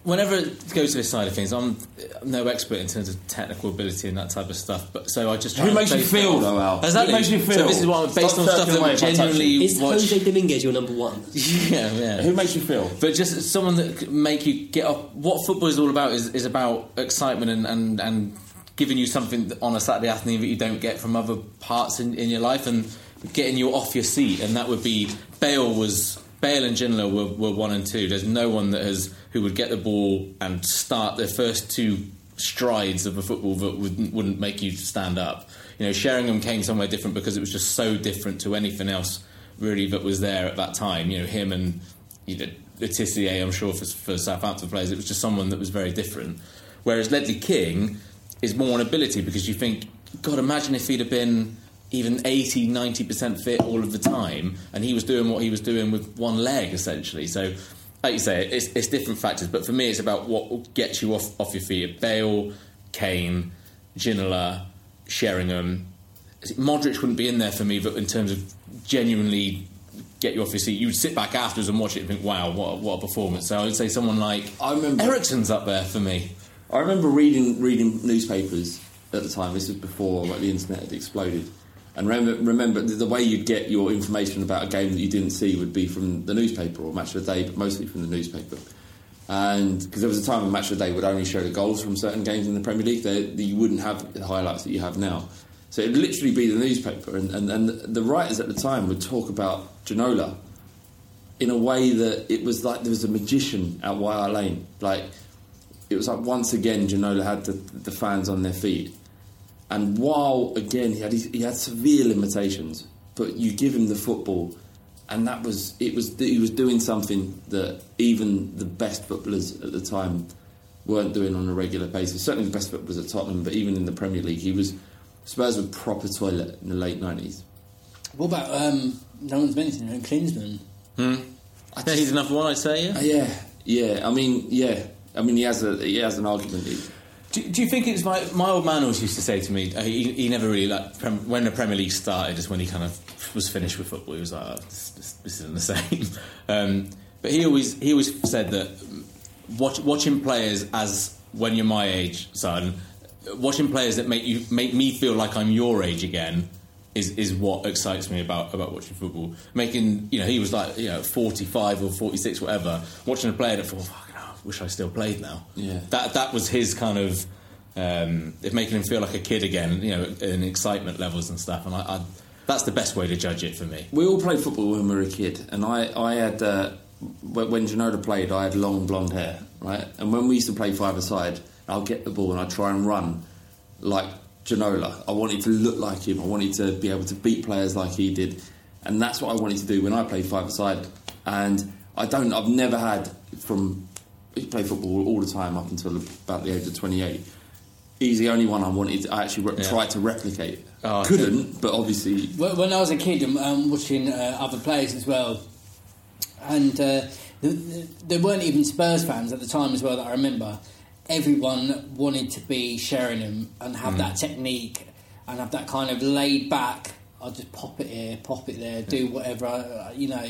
whenever it goes to this side of things, I'm no expert in terms of technical ability and that type of stuff. But so I just try Who and makes you feel, it though, off- Al? Exactly. Who makes you So feel? this is what I'm based Stop on stuff that away we if I touch you. genuinely Is watch. Jose Dominguez your number one? yeah, yeah. Who makes you feel? But just someone that could make you get up. What football is all about is, is about excitement and, and, and giving you something on a Saturday afternoon that you don't get from other parts in, in your life and getting you off your seat. And that would be Bale was Bale and Ginola were, were one and two. There's no one that has who would get the ball and start their first two strides of a football that wouldn't, wouldn't make you stand up. You know, Sheringham came somewhere different because it was just so different to anything else really that was there at that time. You know, him and you know, I'm sure for, for Southampton players, it was just someone that was very different. Whereas Ledley King is more an ability because you think, God, imagine if he'd have been even 80, 90% fit all of the time and he was doing what he was doing with one leg essentially. So, like you say, it's, it's different factors, but for me, it's about what gets you off, off your feet. Bale, Kane, Ginola, Sheringham. Modric wouldn't be in there for me, but in terms of genuinely get you off your seat, you would sit back afterwards and watch it and think, wow, what a, what a performance. So I would say someone like I remember- Eriksen's up there for me. I remember reading reading newspapers at the time. This was before like, the internet had exploded. And remember, remember the, way you'd get your information about a game that you didn't see would be from the newspaper or Match of the Day, but mostly from the newspaper. And because there was a time when Match of the Day would only show the goals from certain games in the Premier League, they, you wouldn't have the highlights that you have now. So it'd literally be the newspaper, and, and, and the writers at the time would talk about Ginola in a way that it was like there was a magician at Hart Lane. Like it was like once again Ginola had the, the fans on their feet. And while again he had his, he had severe limitations, but you give him the football, and that was it was he was doing something that even the best footballers at the time weren't doing on a regular basis. Certainly the best footballers at Tottenham, but even in the Premier League, he was Spurs were proper toilet in the late nineties. What about um, no one's mentioned him, Klinsmann? I think he's another one, I'd say, yeah. Uh, yeah, yeah. I mean, yeah. I mean, he has a he has an argument. He- Do, do you think it's my my old man always used to say to me? Uh, he, he never really like when the Premier League started, is when he kind of was finished with football. He was like, oh, this, this, this isn't the same. Um, but he always he always said that watch, watching players as when you're my age, son, watching players that make you make me feel like I'm your age again. Is, is what excites me about, about watching football. Making you know he was like you know 45 or 46 whatever. Watching a player that thought, I wish I still played now. Yeah. that that was his kind of um, it making him feel like a kid again, you know, in excitement levels and stuff. And I, I, that's the best way to judge it for me. We all played football when we were a kid, and I, I had uh, when Ginola played, I had long blonde hair, right? And when we used to play five aside, I'll get the ball and I'd try and run like Ginola. I wanted to look like him. I wanted to be able to beat players like he did, and that's what I wanted to do when I played five aside. And I don't. I've never had from he played football all the time up until about the age of twenty eight. He's the only one I wanted. I actually re- Yeah. tried to replicate. Oh, Couldn't, but obviously When when I was a kid, um, um, watching uh, other players as well, and uh, th- th- there weren't even Spurs fans at the time as well that I remember. Everyone wanted to be Sheringham and have that technique and have that kind of laid back. I'll just pop it here, pop it there, do whatever, uh, you know.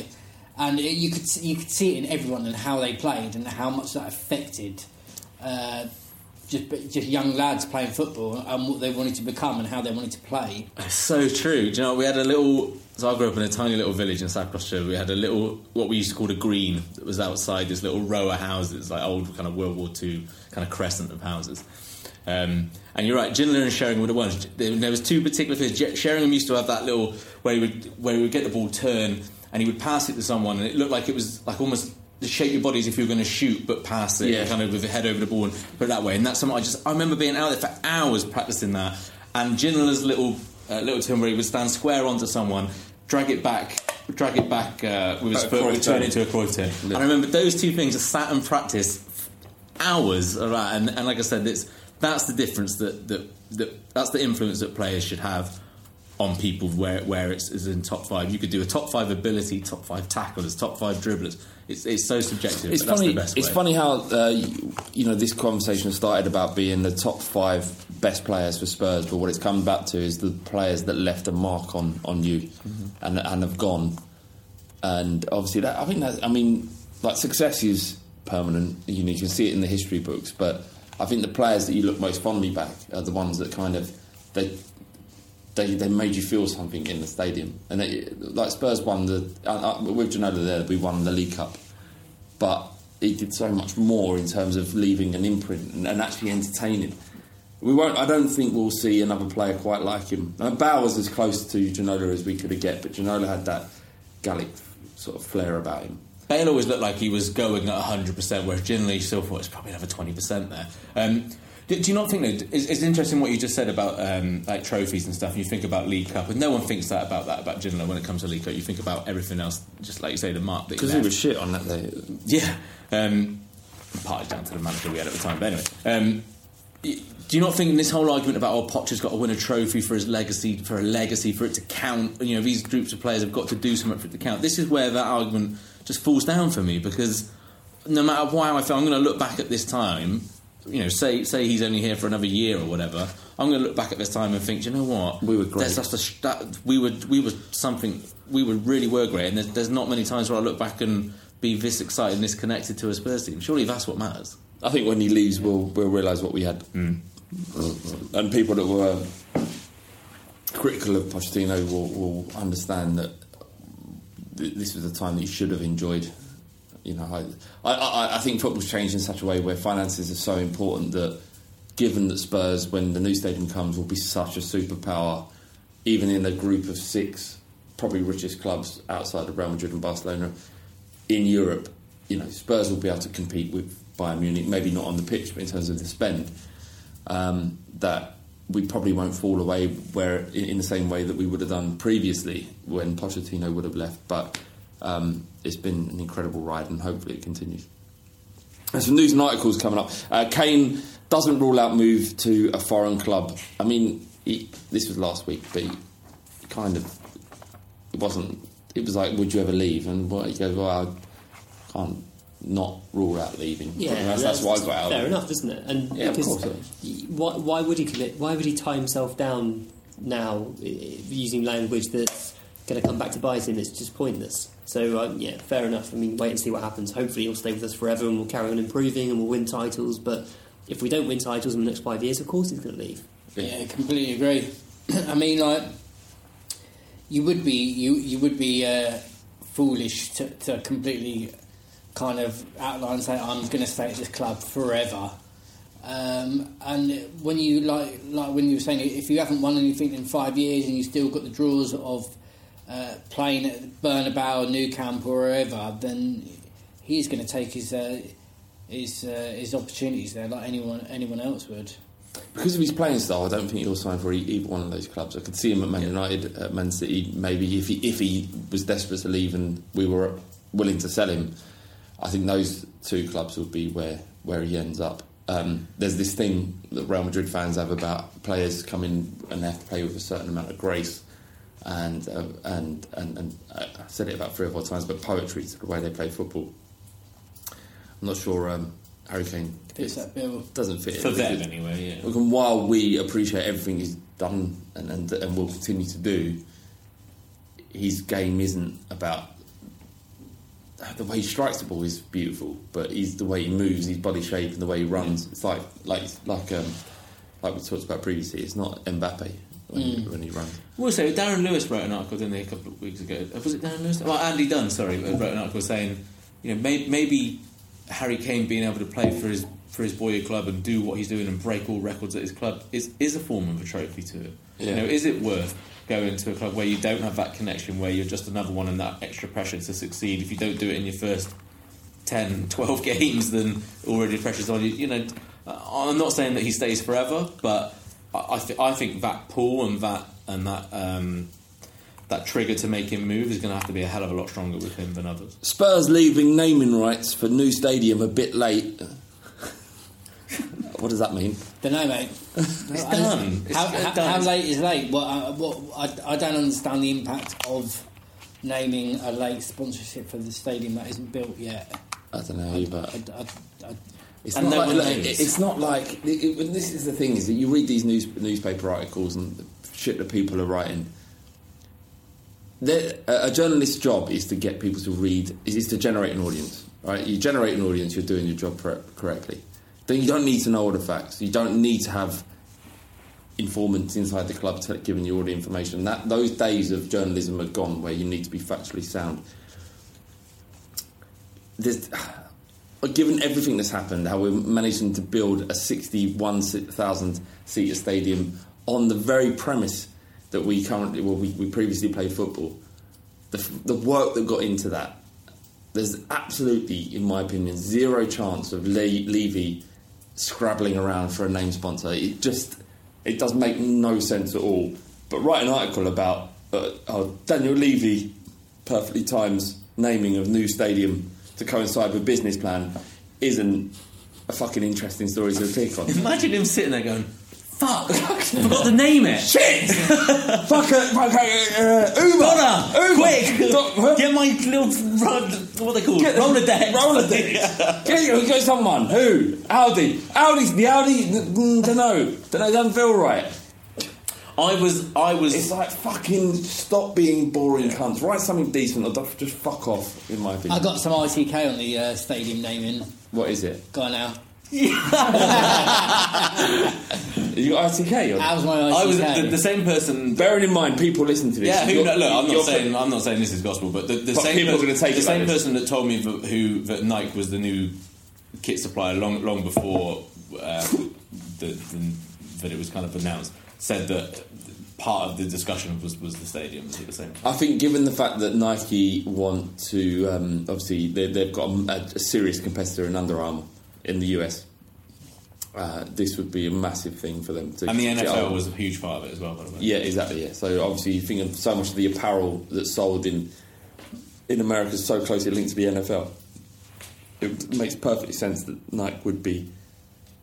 And you could you could see it in everyone and how they played and how much that affected. Uh, just, just young lads playing football and what they wanted to become and how they wanted to play. So true. Do you know, we had a little. So I grew up in a tiny little village in South Gloucestershire. We had a little, what we used to call a green, that was outside this little row of houses, like old kind of World War II kind of crescent of houses. Um, and you're right, Ginola and Sheringham the ones. There, there was two particular things. Sheringham used to have that little where he would where he would get the ball turn and he would pass it to someone, and it looked like it was like almost the shape of your body as if you were going to shoot, but pass it Yeah. kind of with the head over the ball and put it that way. And that's something I just I remember being out there for hours practicing that. And Ginola's little uh, little turn where he would stand square onto someone, drag it back. Drag it back uh, with his foot, turn it into a turn. Yeah. I remember those two things. I sat and practiced hours around, and, and like I said, it's that's the difference that, that that that's the influence that players should have on people where where it's is in top five. You could do a top five ability, top five tacklers, top five dribblers. It's it's so subjective. It's funny. That's the best It's funny how uh, you, you know this conversation started about being the top five best players for Spurs, but what it's come back to is the players that left a mark on on you Mm-hmm. and and have gone. And obviously, that I think that I mean, like success is permanent. You know, you can see it in the history books, but I think the players that you look most fondly back are the ones that kind of they they, they made you feel something in the stadium. And it, like Spurs won the uh, uh, with Ginola there, we won the League Cup, but he did so much more in terms of leaving an imprint and, and actually entertaining. We won't. I don't think we'll see another player quite like him. Uh, Bauer's as close to Ginola as we could have get, but Ginola had that Gallic sort of flair about him. Bale always looked like he was going at 100%, whereas generally still thought it's probably another 20% there. Um, do, do you not think, though, it's, it's interesting what you just said about um, like trophies and stuff, and you think about League Cup, and no one thinks that about that about Ginola when it comes to League Cup. You think about everything else, just like you say, the mark that Because he was shit on that day. Yeah. Um, partly down to the manager we had at the time. But anyway, um, do you not think this whole argument about oh Poch's got to win a trophy for his legacy, for a legacy, for it to count? You know, these groups of players have got to do something for it to count. This is where that argument just falls down for me because no matter how I feel, I'm going to look back at this time. You know, say say he's only here for another year or whatever. I'm going to look back at this time and think, "Do you know what? We were great. There's just a sh- that, we were we were something. We were really were great. And there's, there's not many times where I look back and be this excited and this connected to a Spurs team. Surely that's what matters. I think when he leaves, we'll we'll realise what we had, mm. and people that were critical of Pochettino will, will understand that th- this was a time that he should have enjoyed. You know, I, I, I think football's changed in such a way where finances are so important that, given that Spurs, when the new stadium comes, will be such a superpower, even in a group of six, probably richest clubs outside of Real Madrid and Barcelona in Europe, you know, Spurs will be able to compete with Bayern Munich, maybe not on the pitch, but in terms of the spend, um, that we probably won't fall away where in, in the same way that we would have done previously when Pochettino would have left. But um, it's been an incredible ride, and hopefully it continues. There's some news and articles coming up. Uh, Kane doesn't rule out move to a foreign club. I mean, he, this was last week, but he kind of it wasn't. It was like, would you ever leave? And well, he goes, well, I can't not rule out leaving. Yeah, And that's, that's what I got out. Fair of it. enough, isn't it? And Yeah, of because course, why, why would he commit? Why would he tie himself down now using language that's going to come back to bite him? It's just pointless. So um, yeah, fair enough. I mean, wait and see what happens. Hopefully, he'll stay with us forever, and we'll carry on improving, and we'll win titles. But if we don't win titles in the next five years, of course he's going to leave. Yeah, completely agree. I mean, like you would be you you would be uh, foolish to, to completely kind of outline say I'm going to stay at this club forever. Um, and when you like like when you were saying if you haven't won anything in five years and you still got the draws of uh, playing at Bernabeu, New Camp, or wherever, then he's going to take his uh, his uh, his opportunities there like anyone anyone else would. Because of his playing style, I don't think he'll sign for either one of those clubs. I could see him at Man United, at Man City, maybe if he if he was desperate to leave and we were willing to sell him. I think those two clubs would be where where he ends up. Um, there's this thing that Real Madrid fans have about players coming and they have to play with a certain amount of grace, and uh, and, and and I said it about three or four times, but poetry to the way they play football. I'm not sure um, Harry Kane Fits that bill. doesn't fit For it them, anyway, yeah. and while we appreciate everything he's done and, and, and will continue to do, his game isn't about the way he strikes the ball is beautiful, but he's the way he moves, his body shape, and the way he runs. It's like like like um, like we talked about previously. It's not Mbappe when, he, when he runs. We'll say Darren Lewis wrote an article, didn't he, a couple of weeks ago? Uh, Was it Darren Lewis? Well, Andy Dunn, sorry, wrote an article saying, you know, may, maybe Harry Kane being able to play for his for his boyhood club and do what he's doing and break all records at his club is is a form of a trophy to it. You know, is it worth going to a club where you don't have that connection, where you're just another one and that extra pressure to succeed? If you don't do it in your first 10, 12 games, then already pressure's on you. You know, I'm not saying that he stays forever, but I, I, th- I think that pull and that and that um, that trigger to make him move is going to have to be a hell of a lot stronger with him than others. Spurs leaving naming rights for new stadium a bit late. What does that mean? Don't know, mate. It's done. It's How, done. how, how late is late? Well, uh, what, I, I don't understand the impact of naming a late sponsorship for the stadium that isn't built yet. I don't know either. I, I, I, It's And not, no like, it's not like it, it- this is the thing is that you read these news, newspaper articles and the shit that people are writing. They're- A journalist's job is to get people to read, is, is to generate an audience, right? You generate an audience, you're doing your job cor- correctly. Then you don't need to know all the facts. You don't need to have informants inside the club giving you all the information. That those days of journalism are gone, where you need to be factually sound. There's, given everything that's happened, how we're managing to build a 61,000 seater stadium on the very premise that we currently, well, we, we previously played football, the, the work that got into that, there's absolutely, in my opinion, zero chance of Le- Levy scrabbling around for a name sponsor. It just, it does make no sense at all. But write an article about uh, oh, Daniel Levy perfectly times naming of new stadium to coincide with business plan isn't a fucking interesting story to click on. Imagine him sitting there going, "Fuck, forgot to name it." Shit! fuck it, fuck it, uh, Uber! Donna, Uber! quick, Doc- get my little run, what are they called? Get Roller deck. Roller deck. get, you, get someone. Who? Audi. Audi's the Audi. Don't know. Don't know. Doesn't feel right. I was, I was. It's like fucking stop being boring cunts. Write something decent or just fuck off. In my opinion. I got some ITK on the uh, stadium naming. What is it? Go on now. You got ITK on. That was my ITK. I was the, the same person. Bearing in mind, people listen to this. Yeah, who, no, look, I'm not saying I'm not saying this is gospel, but the, the But same people are gonna take the same like this. person that told me that, who that Nike was the new kit supplier long long before uh, the, the, that it was kind of announced said that part of the discussion was was the stadium. It the same? time. I think, given the fact that Nike want to, um, obviously, they, they've got a, a serious competitor in Under Armour in the US. Uh, this would be a massive thing for them to. And the NFL was a huge part of it as well. By the way, Yeah, exactly. Yeah. So obviously, you think of so much of the apparel that's sold in in America is so closely linked to the NFL. It makes perfect sense that Nike would be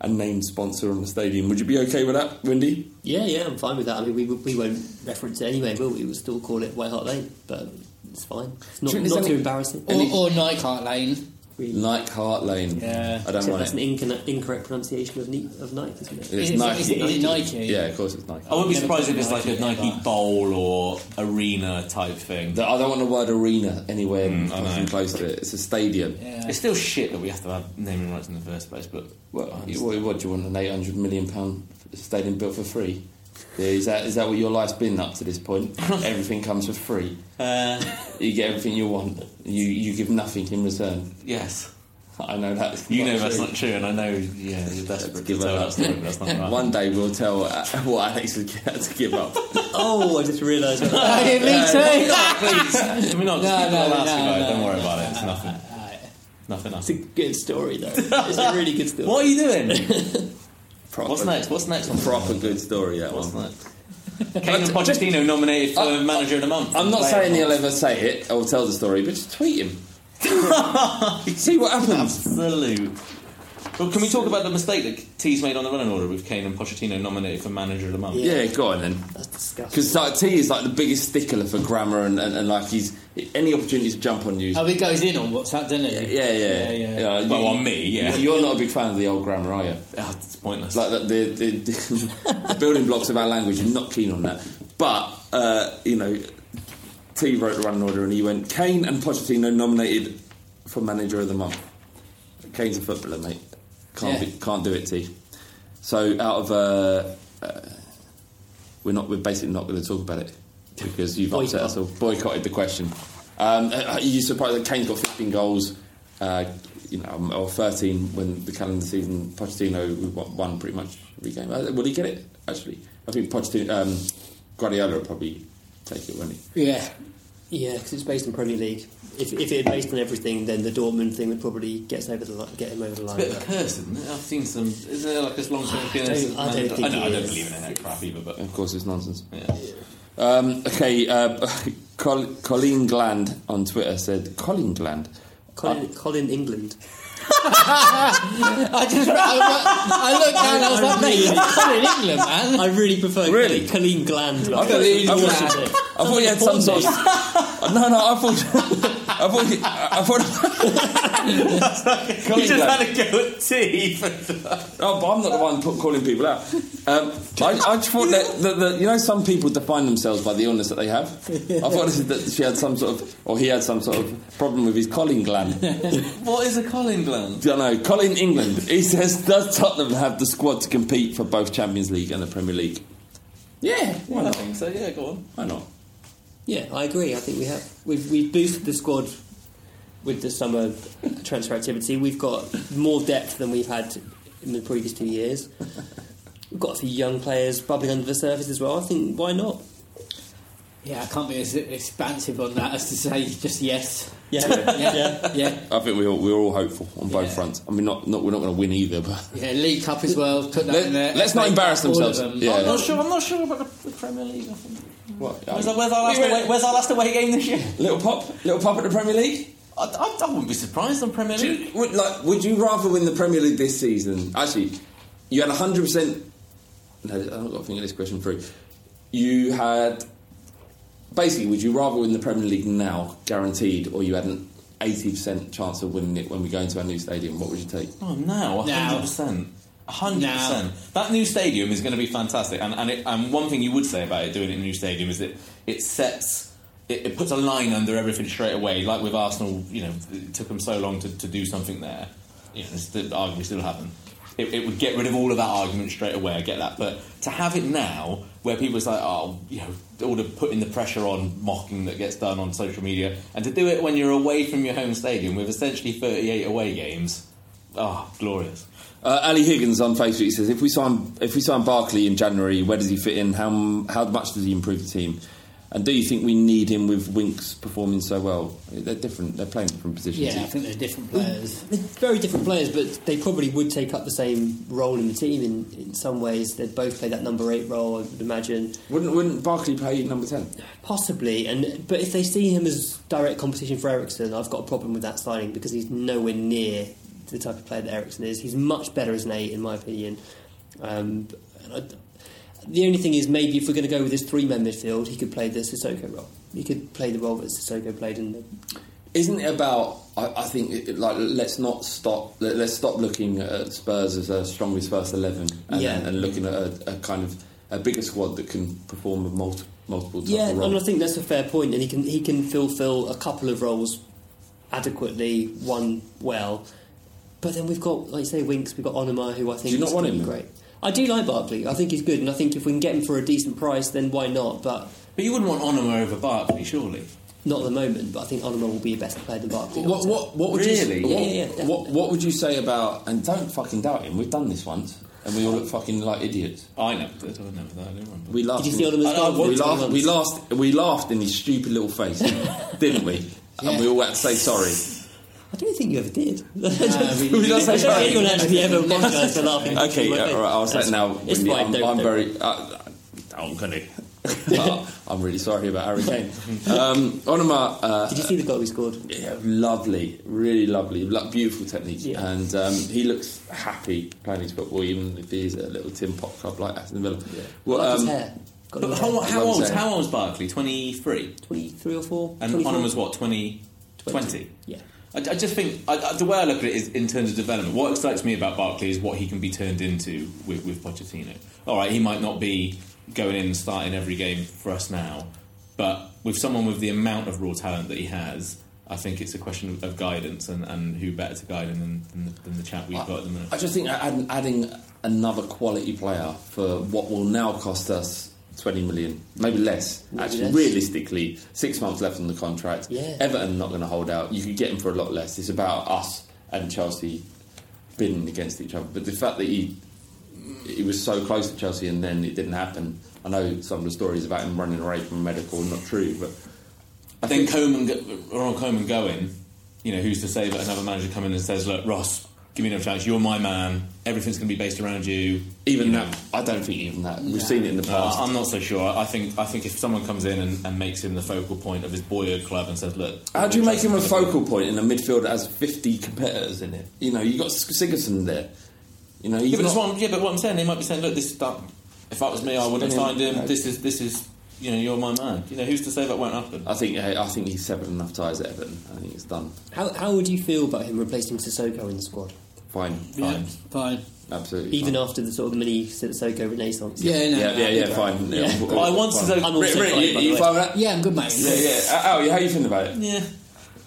a named sponsor on the stadium. Would you be okay with that, Windy? Yeah, yeah, I'm fine with that. I mean, we, we won't reference it anyway, will we? We'll still call it White Hart Lane, but it's fine. It's not, Do you think not there's too embarrassing. Or, or Nike Hart Lane. Really. Nike Heart Lane. Yeah. I don't Except want that's it. an incorrect, incorrect pronunciation of, Ni- of Nike, isn't it? It's Is Nike. is it- is it Nike? Yeah, of course it's Nike. I wouldn't be surprised if it's like a Nike Nike ever. bowl or arena type thing. I don't want the word arena anywhere Mm, I know. close to it. It's a stadium. Yeah. It's still shit that we have to have naming rights in the first place, but What, what, what do you want? An eight hundred million pound stadium built for free? Yeah, is that is that what your life's been up to this point? everything comes for free. uh, You get everything you want. You you give nothing in return. yes, I know that's you not know that's true. not true, and I know yeah you're desperate to Give tell up. that story, that's not right. One day we'll tell uh, what Alex had to give up. Oh, I just realised. me too. Please, can we not? No, Just keep no, it no, no, Don't worry no, about no, it. It's no, nothing. no, no. Nothing. It's a good story, though. It's a really good story. What are you doing? Proper, What's next? What's next? on Proper good story that What's one. next? Kane and Pochettino nominated for I- Manager of the Month. I'm not saying he'll ever say it or tell the story, but just tweet him. See what happens. Absolute. Well, can we talk about the mistake that T's made on the running order with Kane and Pochettino nominated for Manager of the Month? Yeah, go on then. That's disgusting. Because like, T is like the biggest stickler for grammar and, and, and like he's any opportunity to jump on you. Oh, he goes in on WhatsApp, doesn't he? Yeah, yeah, yeah. yeah. Well, on me, yeah. You're not a big fan of the old grammar, are you? Oh, it's pointless. Like the, the, the, the building blocks of our language. You're not keen on that. But uh, you know, T wrote the running order and he went Kane and Pochettino nominated for manager of the month. Kane's a footballer, mate. Can't Yeah. be, can't do it, T. So out of uh, uh, we're not we're basically not going to talk about it because you've upset us all. Boycotted the question. Um, are you surprised that Kane's got 15 goals? Uh, you know, or 13 when the calendar season Pochettino won- won pretty much every game. Uh, Will he get it? Actually, I think Pochettino, um, Guardiola will probably take it, won't he? Yeah. Yeah, because it's based on Premier League. If, if it had based on everything, then the Dortmund thing would probably get us over the line, get him over the It's a line. bit of a curse, isn't it? I've seen some. Isn't there like this long term don't- I don't think I, know, I don't is. believe in that crap either, but. Of course, it's nonsense. Yeah. Um, okay, uh, Col- Colleen Gland on Twitter said, Colleen Gland? Colin, Colin England. I just I, I looked down. I was like, mate, it's Colin England, man. I really prefer Really? Colleen Gland. I thought, I thought, I thought you had some sort of. No, no, I thought. I thought. you- I thought. Colin just Glenn. had a go at tea. Oh, but I'm not the one put, calling people out. Um, I, I just thought that, that, that you know some people define themselves by the illness that they have. I thought that she had some sort of, or he had some sort of problem with his Colin gland. what is a Colin gland? don't know. Colin England. He says, does Tottenham have the squad to compete for both Champions League and the Premier League? Yeah, well, I think so. Yeah, go on. Why not? Yeah, I agree. I think we have we've we've boosted the squad with the summer transfer activity. We've got more depth than we've had in the previous two years. We've got a few young players bubbling under the surface as well. I think why not? Yeah, I can't be as expansive on that as to say just yes. Yeah, Yeah, yeah, I think we're all, we're all hopeful on both Yeah. fronts. I mean, not, not we're not going to win either, but yeah. League Cup as well. Put that Let- in there. let's not embarrass Cup, themselves. them. Yeah. I'm not sure. I'm not sure about the, the Premier League. I think. what? Where's, our, where's, our last away, where's our last away game this year? little pop, little pop at the Premier League. I, I, I wouldn't be surprised on Premier League. you- would, like, would you rather win the Premier League this season? Actually, you had hundred percent. No, I've got to think of this question through. You had basically. Would you rather win the Premier League now, guaranteed, or you had an eighty percent chance of winning it when we go into our new stadium? What would you take? Oh, now, Now. 100%. 100%. Now. That new stadium is going to be fantastic. And, and, it, and one thing you would say about it doing it in a new stadium is that it sets, it, it puts a line under everything straight away. Like with Arsenal, you know, it took them so long to, to do something there. You know, it's the argument still happen. It, it would get rid of all of that argument straight away. I get that, but to have it now, where people are like, oh, you know, all the putting the pressure on mocking that gets done on social media, and to do it when you're away from your home stadium with essentially 38 away games, oh, glorious. Uh, Ali Higgins on Facebook he says, "If we sign if we sign Barkley in January, where does he fit in? How how much does he improve the team? And do you think we need him with Winks performing so well? They're different. They're playing different positions. Yeah, I think they're different players. They're very different players, but they probably would take up the same role in the team in, in some ways. They'd both play that number eight role, I would imagine. Wouldn't wouldn't Barkley play number ten? Possibly, and but if they see him as direct competition for Eriksen, I've got a problem with that signing because he's nowhere near the type of player that Eriksen is. He's much better as an eight, in my opinion. Um, and I, the only thing is, maybe if we're going to go with this three-man midfield, he could play the Sissoko role. He could play the role that Sissoko played in the. Isn't it about? I, I think it, like let's not stop. Let, us stop looking at Spurs as a strongest first eleven, and, Yeah. and, and looking at a, a kind of a bigger squad that can perform with multi, multiple Yeah, and I think that's a fair point, and he can he can fulfil a couple of roles adequately, one well. But then we've got, like you say, Winks. We've got Onomah, who I think you not is want him great. I do like Barkley. I think he's good, and I think if we can get him for a decent price, then why not? But But you wouldn't want Onomah over Barkley, surely. not at the moment. But I think Onomah will be a better player than Barkley. What, what, what would Really? you Yeah, what, yeah, yeah, what, what would you say about and don't fucking doubt him we've done this once and we all look fucking like idiots I never did. I never did. I don't remember. we laughed Did you see in- Onomah's I- I- goal? we, Twenty laughed, we, laughed, we laughed in his stupid little face didn't we and we all had to say sorry I don't think you ever did. we- I don't we don't think anyone actually ever apologised for laughing. okay yeah, all right, I'll say it now It's Windy. fine. I'm, don't- I'm don't very uh, I'm gonna I'm really sorry about Harry Kane um, Onomah uh, Did you see the goal he scored? Yeah, lovely, really lovely, lo- beautiful technique, Yeah. and um, he looks happy playing his football, even if he's at a little tin pot club like Aston Villa. Well, I like um, his hair. Got But good how, hair. how old? his hair. How Barkley? Twenty three. 23 or 4? And 24? Onomah's what? 20, 20? Yeah. I, I just think I, I, the way I look at it is in terms of development. What excites me about Barkley is what he can be turned into with, with Pochettino. All right, he might not be going in and starting every game for us now, but with someone with the amount of raw talent that he has, I think it's a question of, guidance and, and who better to guide him than, than, the, than the chap we've got at the minute. I just think adding, adding another quality player for what will now cost us 20 million, maybe mm. less. Maybe Actually, less. realistically, six months left on the contract. Yeah. Everton not going to hold out. You could get him for a lot less. It's about us and Chelsea bidding against each other. But the fact that he he was so close to Chelsea and then it didn't happen. I know some of the stories about him running away from medical, are not true, but I then think Koeman, go- Ronald Koeman going, you know, who's to say that another manager come in and says, "Look, Ross, give me another chance. You're my man. Everything's going to be based around you. Even You know. that, I don't think even that. We've seen it in the No, past. I'm not so sure. I think I think if someone comes in and, and makes him the focal point of his boyhood club and says, "Look, How do you make him a focal point in a midfield that has 50 competitors in it? You know, you got Sigurdsson there. You know, Yeah, but, not- what I'm, yeah, but what I'm saying, they might be saying, "Look, this that, if that was me, I wouldn't have Spinning- signed him. This is this is you know, you're my man. You know, who's to say that won't happen? I think I think he's severed enough ties at Everton. I think it's done. How, how would you feel about him replacing Sissoko in the squad? Fine, Yeah, fine, fine. absolutely. Even fine. after the sort of mini Sissoko renaissance? Yeah, no, yeah, no, yeah, yeah, fine. Yeah. Yeah, I want fine. Sissoko- I'm also Rick, Rick, fine, you, you fine with that? Yeah, I'm good, mate. Yeah, yeah. Uh, Oh, how you feeling about it? Yeah.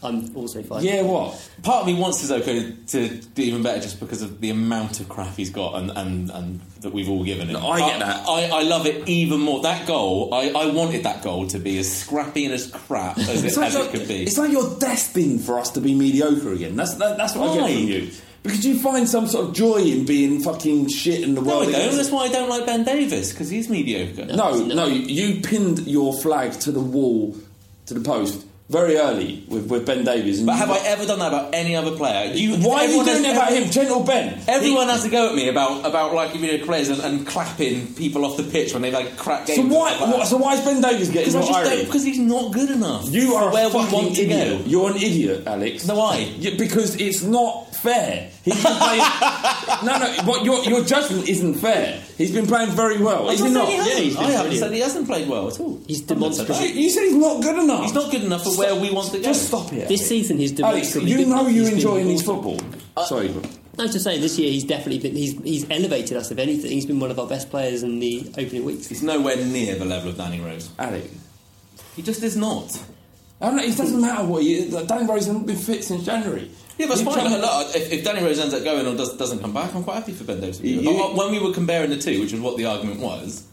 I'm also fine. Yeah, what? Part of me wants Sissoko to do even better just because of the amount of crap he's got and, and, and that we've all given him. No, I get that. I, I love it even more. That goal, I, I wanted that goal to be as scrappy and as crap as, it, as you're, it could be. it's like you're destined for us to be mediocre again. That's that, that's what I Why? get from you. Because you find some sort of joy in being fucking shit in the no, world. I don't. That's why I don't like Ben Davies because he's mediocre. No, no, you pinned your flag to the wall, to the post, very early with, with Ben Davies. But have I ever done that about any other player? You, Why are you doing it about him, Gentle Ben? Everyone has to go at me about about like you know players and, and clapping people off the pitch when they like crack So why? What, so why is Ben Davies getting not just because he's not good enough. You are where a fucking we want to idiot. go. You're an idiot, Alex. No, why? Because it's not fair. He's been playing. no, no. But your your judgment isn't fair. He's been playing very well. I Is he haven't not? he hasn't. he's been I haven't brilliant. said he hasn't played well at all. He's I demonstrably- You, you said he's not good enough. He's not good enough for where we want to go. Just stop it. This season, he's Alex, demonstrably you been- know he's you been enjoying his important. football. Uh, Sorry, bro. I was just saying, this year he's definitely been he's he's elevated us. If anything, he's been one of our best players in the opening weeks. He's nowhere near the level of Danny Rose. Alex. He just is not. I don't know, it doesn't matter what you. Danny Rose hasn't been fit since January. Yeah, You fine. try- Look, if, if Danny Rose ends up going or does, doesn't come back, I'm quite happy for Ben Davies. to be You- But when we were comparing the two, which was what the argument was,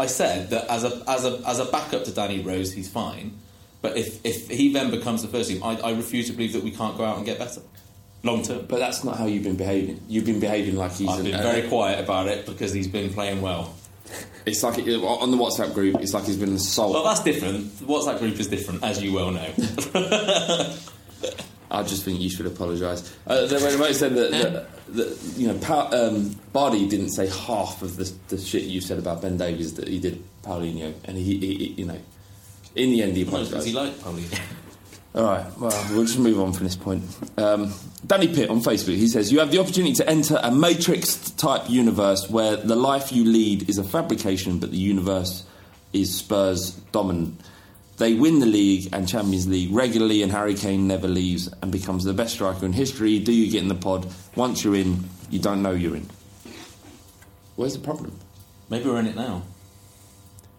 I said that as a as a as a backup to Danny Rose, he's fine. But if, if he then becomes the first team, I, I refuse to believe that we can't go out and get better long term. But that's not how you've been behaving. You've been behaving like he's. I've been very quiet about it because he's been playing well. It's like it- on the WhatsApp group. It's like he's been assaulted. Well, that's different. The WhatsApp group is different, as you well know. I just think you should apologise. Uh, the- I said that, that, that you know, pa- um, Bardi didn't say half of the, the shit you said about Ben Davies that he did Paulinho, and he, he, he- you know, in the end he apologised. he liked Paulinho. All right, well, we'll just move on from this point. Um, Danny Pitt on Facebook, he says, You have the opportunity to enter a Matrix type universe where the life you lead is a fabrication, but the universe is Spurs dominant. They win the league and Champions League regularly, and Harry Kane never leaves and becomes the best striker in history. Do you get in the pod? Once you're in, you don't know you're in. Where's the problem? Maybe we're in it now.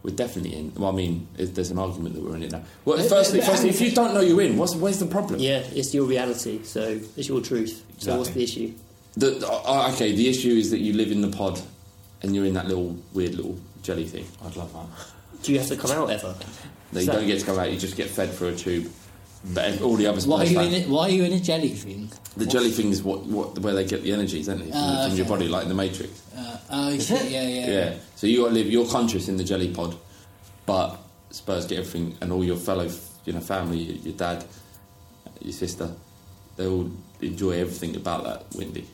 We're definitely in. Well, I mean, if there's an argument that we're in it now. Well, But- firstly, but- firstly, if you don't know you're in, what's, where's the problem? Yeah, it's your reality, so it's your truth. So what's the issue? The, uh, okay, the issue is that you live in the pod and you're in that little weird little jelly thing. I'd love that. Do you have to come out ever? That you So- don't get to come out, you just get fed through a tube. But all the others. Why are you in fans- it? Why are you in a jelly thing? The jelly thing is what, what where they get the energy, isn't it? From, Ah, from your body, like in the Matrix. Uh, oh shit! Yeah, yeah. Yeah. So you got to live. You're conscious in the jelly pod, but Spurs get everything, and all your fellow, you know, family, your, your dad, your sister, they all enjoy everything about that. Windy.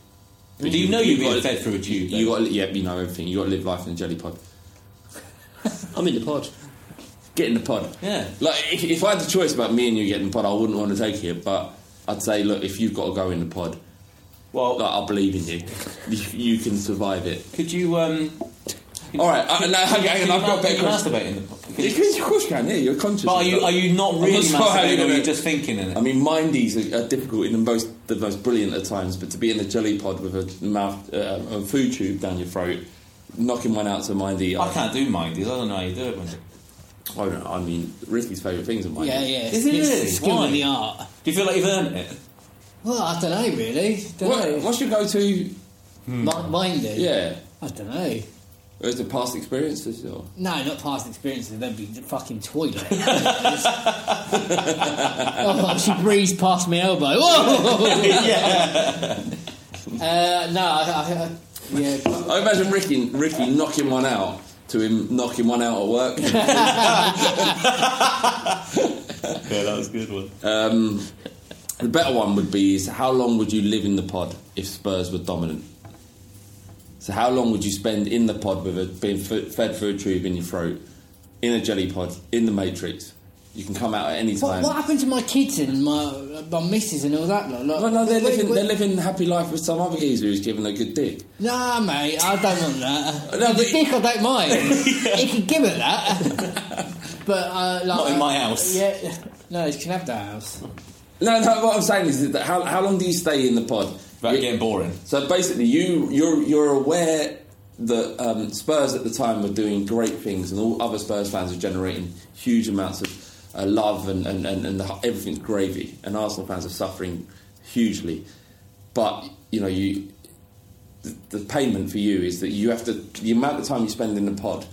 Do you know you're being fed through a tube? You got, yeah, you know everything. You got to live life in a jelly pod. I'm in the pod. Get in the pod. Yeah. Like if, if I had the choice about me and you getting the pod, I wouldn't want to take it. But I'd say, look, if you've got to go in the pod, Well, like, I believe in you. you. You can survive it. could you? Um, All right, uh, no, hang on, hang on, I've got a better Can you question. masturbate in the of course- of course you can. Yeah, you're conscious. But are you are you not really sure masturbating, you're or are you just thinking in it? I mean, mindies are, are difficult in the most the most brilliant at times, but to be in a jelly pod with a mouth uh, a food tube down your throat, knocking one out to mindy. I can't do mindies. I don't know how you do it. I don't know. I mean, Ricky's favourite things are mindies. Yeah, yeah. Is it It's really? the skill of the art. do you feel like you've earned it? Well, I don't know, really. Don't What, know. what's your go-to? Mi- Mine do. Yeah, I don't know. is it past experiences? Or? No, not past experiences. That'd be the fucking toilet. oh, she breezed past my elbow. Whoa! uh, no, I, I, I, yeah. I imagine Ricky Ricky knocking one out to him knocking one out at work. Yeah, that was a good one. Um, The better one would be is how long would you live in the pod if Spurs were dominant? So how long would you spend in the pod with it being f- fed through a tube in your throat, in a jelly pod, in the Matrix? You can come out at any time. what happened to my kids and my my missus and all that? Lot? Like, No, no, they're living, where- they're living happy life with some other geezer who's given a good dick. Nah, mate, I don't want that. No, the but- dick, I don't mind. He can give it that. but uh, like, Not in my house. Yeah, no, he can have that house. No, no. What I'm saying is that how, how long do you stay in the pod? Without You- getting boring. So basically, you you're you're aware that um, Spurs at the time were doing great things, and all other Spurs fans are generating huge amounts of uh, love, and and, and, and the, everything's gravy, and Arsenal fans are suffering hugely. But you know, you the, the payment for you is that you have to the amount of time you spend in the pod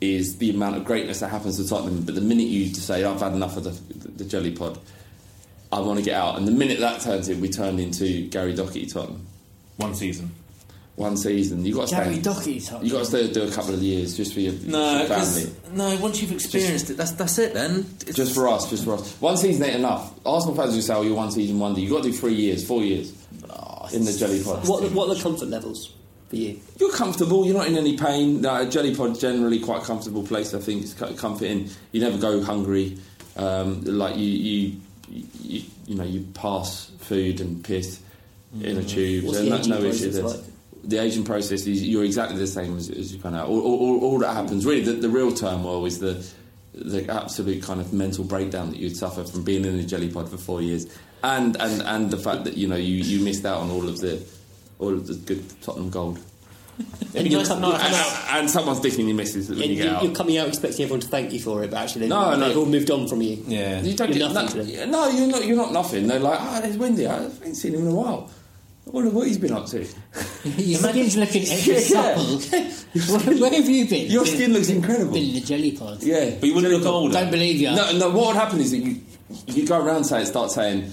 is the amount of greatness that happens to Tottenham. But the minute you say, "I've had enough of the, the, the jelly pod," I want to get out. And the minute that turns in, we turn into Gary Doherty Tottenham. One season. One season. You got to Gary stay. You got to stay do a couple of years just for your, family. No, for your family. 'cause- no. Once you've experienced it, that's that's it. Then It's- Just for us, just for us. One season ain't enough. Arsenal fans will say, "Oh, you're one season wonder." You got to do three years, four years in the jelly pod. What, what are the comfort levels for you? You're comfortable. You're not in any pain. No, a jelly pod generally quite a comfortable place. I think it's quite comforting. You never go hungry. Um, like you, you, you, you know, you pass food and piss in a tube. What's There's the no, aging issue like? The aging process is you're exactly the same as, as you kind of. All, all, all, all that happens really. The, the real turmoil is the the absolute kind of mental breakdown that you'd suffer from being in a jelly pod for four years, and and and the fact that you know you, you missed out on all of the all of the good Tottenham gold. It'd be nice to not And, have and, and someone's dicking your missus when And you get you- out. You're coming out expecting everyone to thank you for it, but actually they've, No, no. they've all moved on from you. Yeah. You don't You're get nothing no, to them. no, you're not. You're not nothing. They're like, ah, there's Windy. I haven't seen him in a while. I wonder what he's been up to. Your skin's looking extra Yeah. supple. where, where have you been? Your skin looks incredible. Been in the jelly pod. Yeah, But you wouldn't look older. Don't believe you. No, no. What would happen is that you you go around saying, start saying,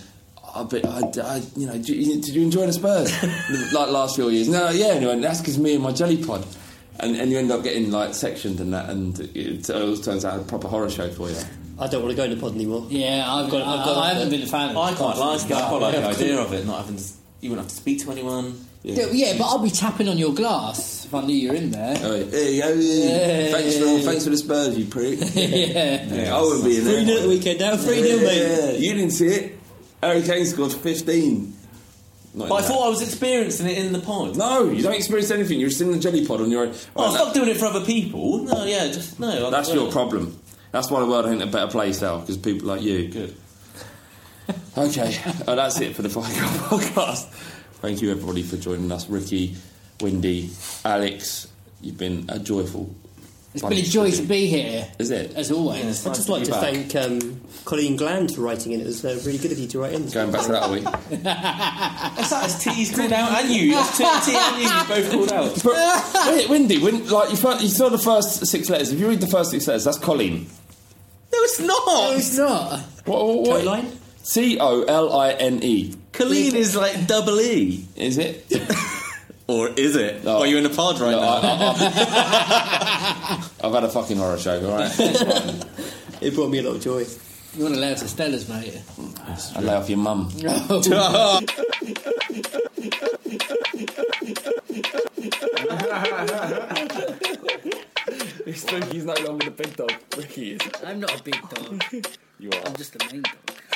oh, but I, I, you know, did you, did you enjoy the Spurs like last few years? No, yeah. Anyway, that's because me and my jelly pod. And, and you end up getting like sectioned and that, and it always turns out a proper horror show for you. I don't want to go in the pod anymore. Yeah, I've got. I've got I, I haven't been a fan. of I the quite pod like it. I quite like the Yeah. idea of it, not having to, you wouldn't have to speak to anyone. Yeah, yeah, but I'll be tapping on your glass if I knew you were in there. Oh, hey, yo, Yeah. thanks for thanks for the Spurs, you prick. yeah. I wouldn't be in there. 3 0 at the weekend now, 3 0, mate. Yeah, you didn't see it. Harry Kane scored 15. Not But I that. thought I was experiencing it in the pod. No, you don't experience anything. You're just in the jelly pod on your own. Oh, Right, stop doing it for other people. No, yeah, just no. That's I- your problem. That's why the world ain't a better place now, because people like you. Good. Okay, oh, that's it for the Fight Club podcast. Thank you, everybody, for joining us. Ricky, Windy, Alex, you've been a joyful. It's been a joy to be here, Is it? as always. Yeah, it's I'd nice just to like to back. thank um, Colleen Gland for writing in. It was uh, really good of you to write in. Going back to that, are we? That's that as T's called out and you. That's T, T and you both called out. But, wait, Windy, when, like, you, fir- you saw the first six letters. If you read the first six letters, that's Colleen. No, it's not. No, it's not. What, what, what? Coline? C O L I N E. Colleen is like double E. Is it? Or is it? No. Are you in a pod right No, now? I, have had a fucking horror show, alright? It brought me a lot of joy. You want to lay out to Stella's, mate? I lay off your mum. Spooky's no longer the big dog. Ricky is. I'm not a big dog. You are. I'm just a main dog.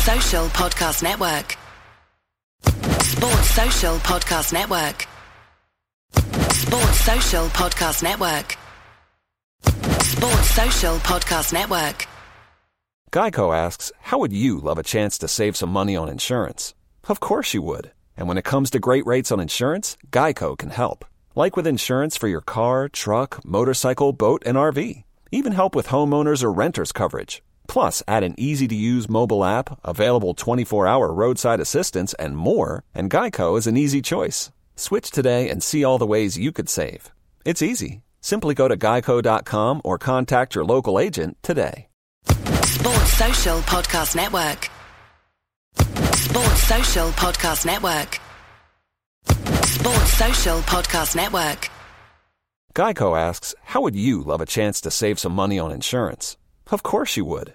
Social Podcast Network. Sports Social Podcast Network. Sports Social Podcast Network. Sports Social Podcast Network. Geico asks, How would you love a chance to save some money on insurance? Of course you would. And when it comes to great rates on insurance, Geico can help. Like with insurance for your car, truck, motorcycle, boat, and RV. Even help with homeowners or renters coverage. Plus, add an easy to use mobile app, available 24 hour roadside assistance, and more, and Geico is an easy choice. Switch today and see all the ways you could save. It's easy. Simply go to geico.com or contact your local agent today. Sports Social Podcast Network. Sports Social Podcast Network. Sports Social Podcast Network. Geico asks, How would you love a chance to save some money on insurance? Of course you would.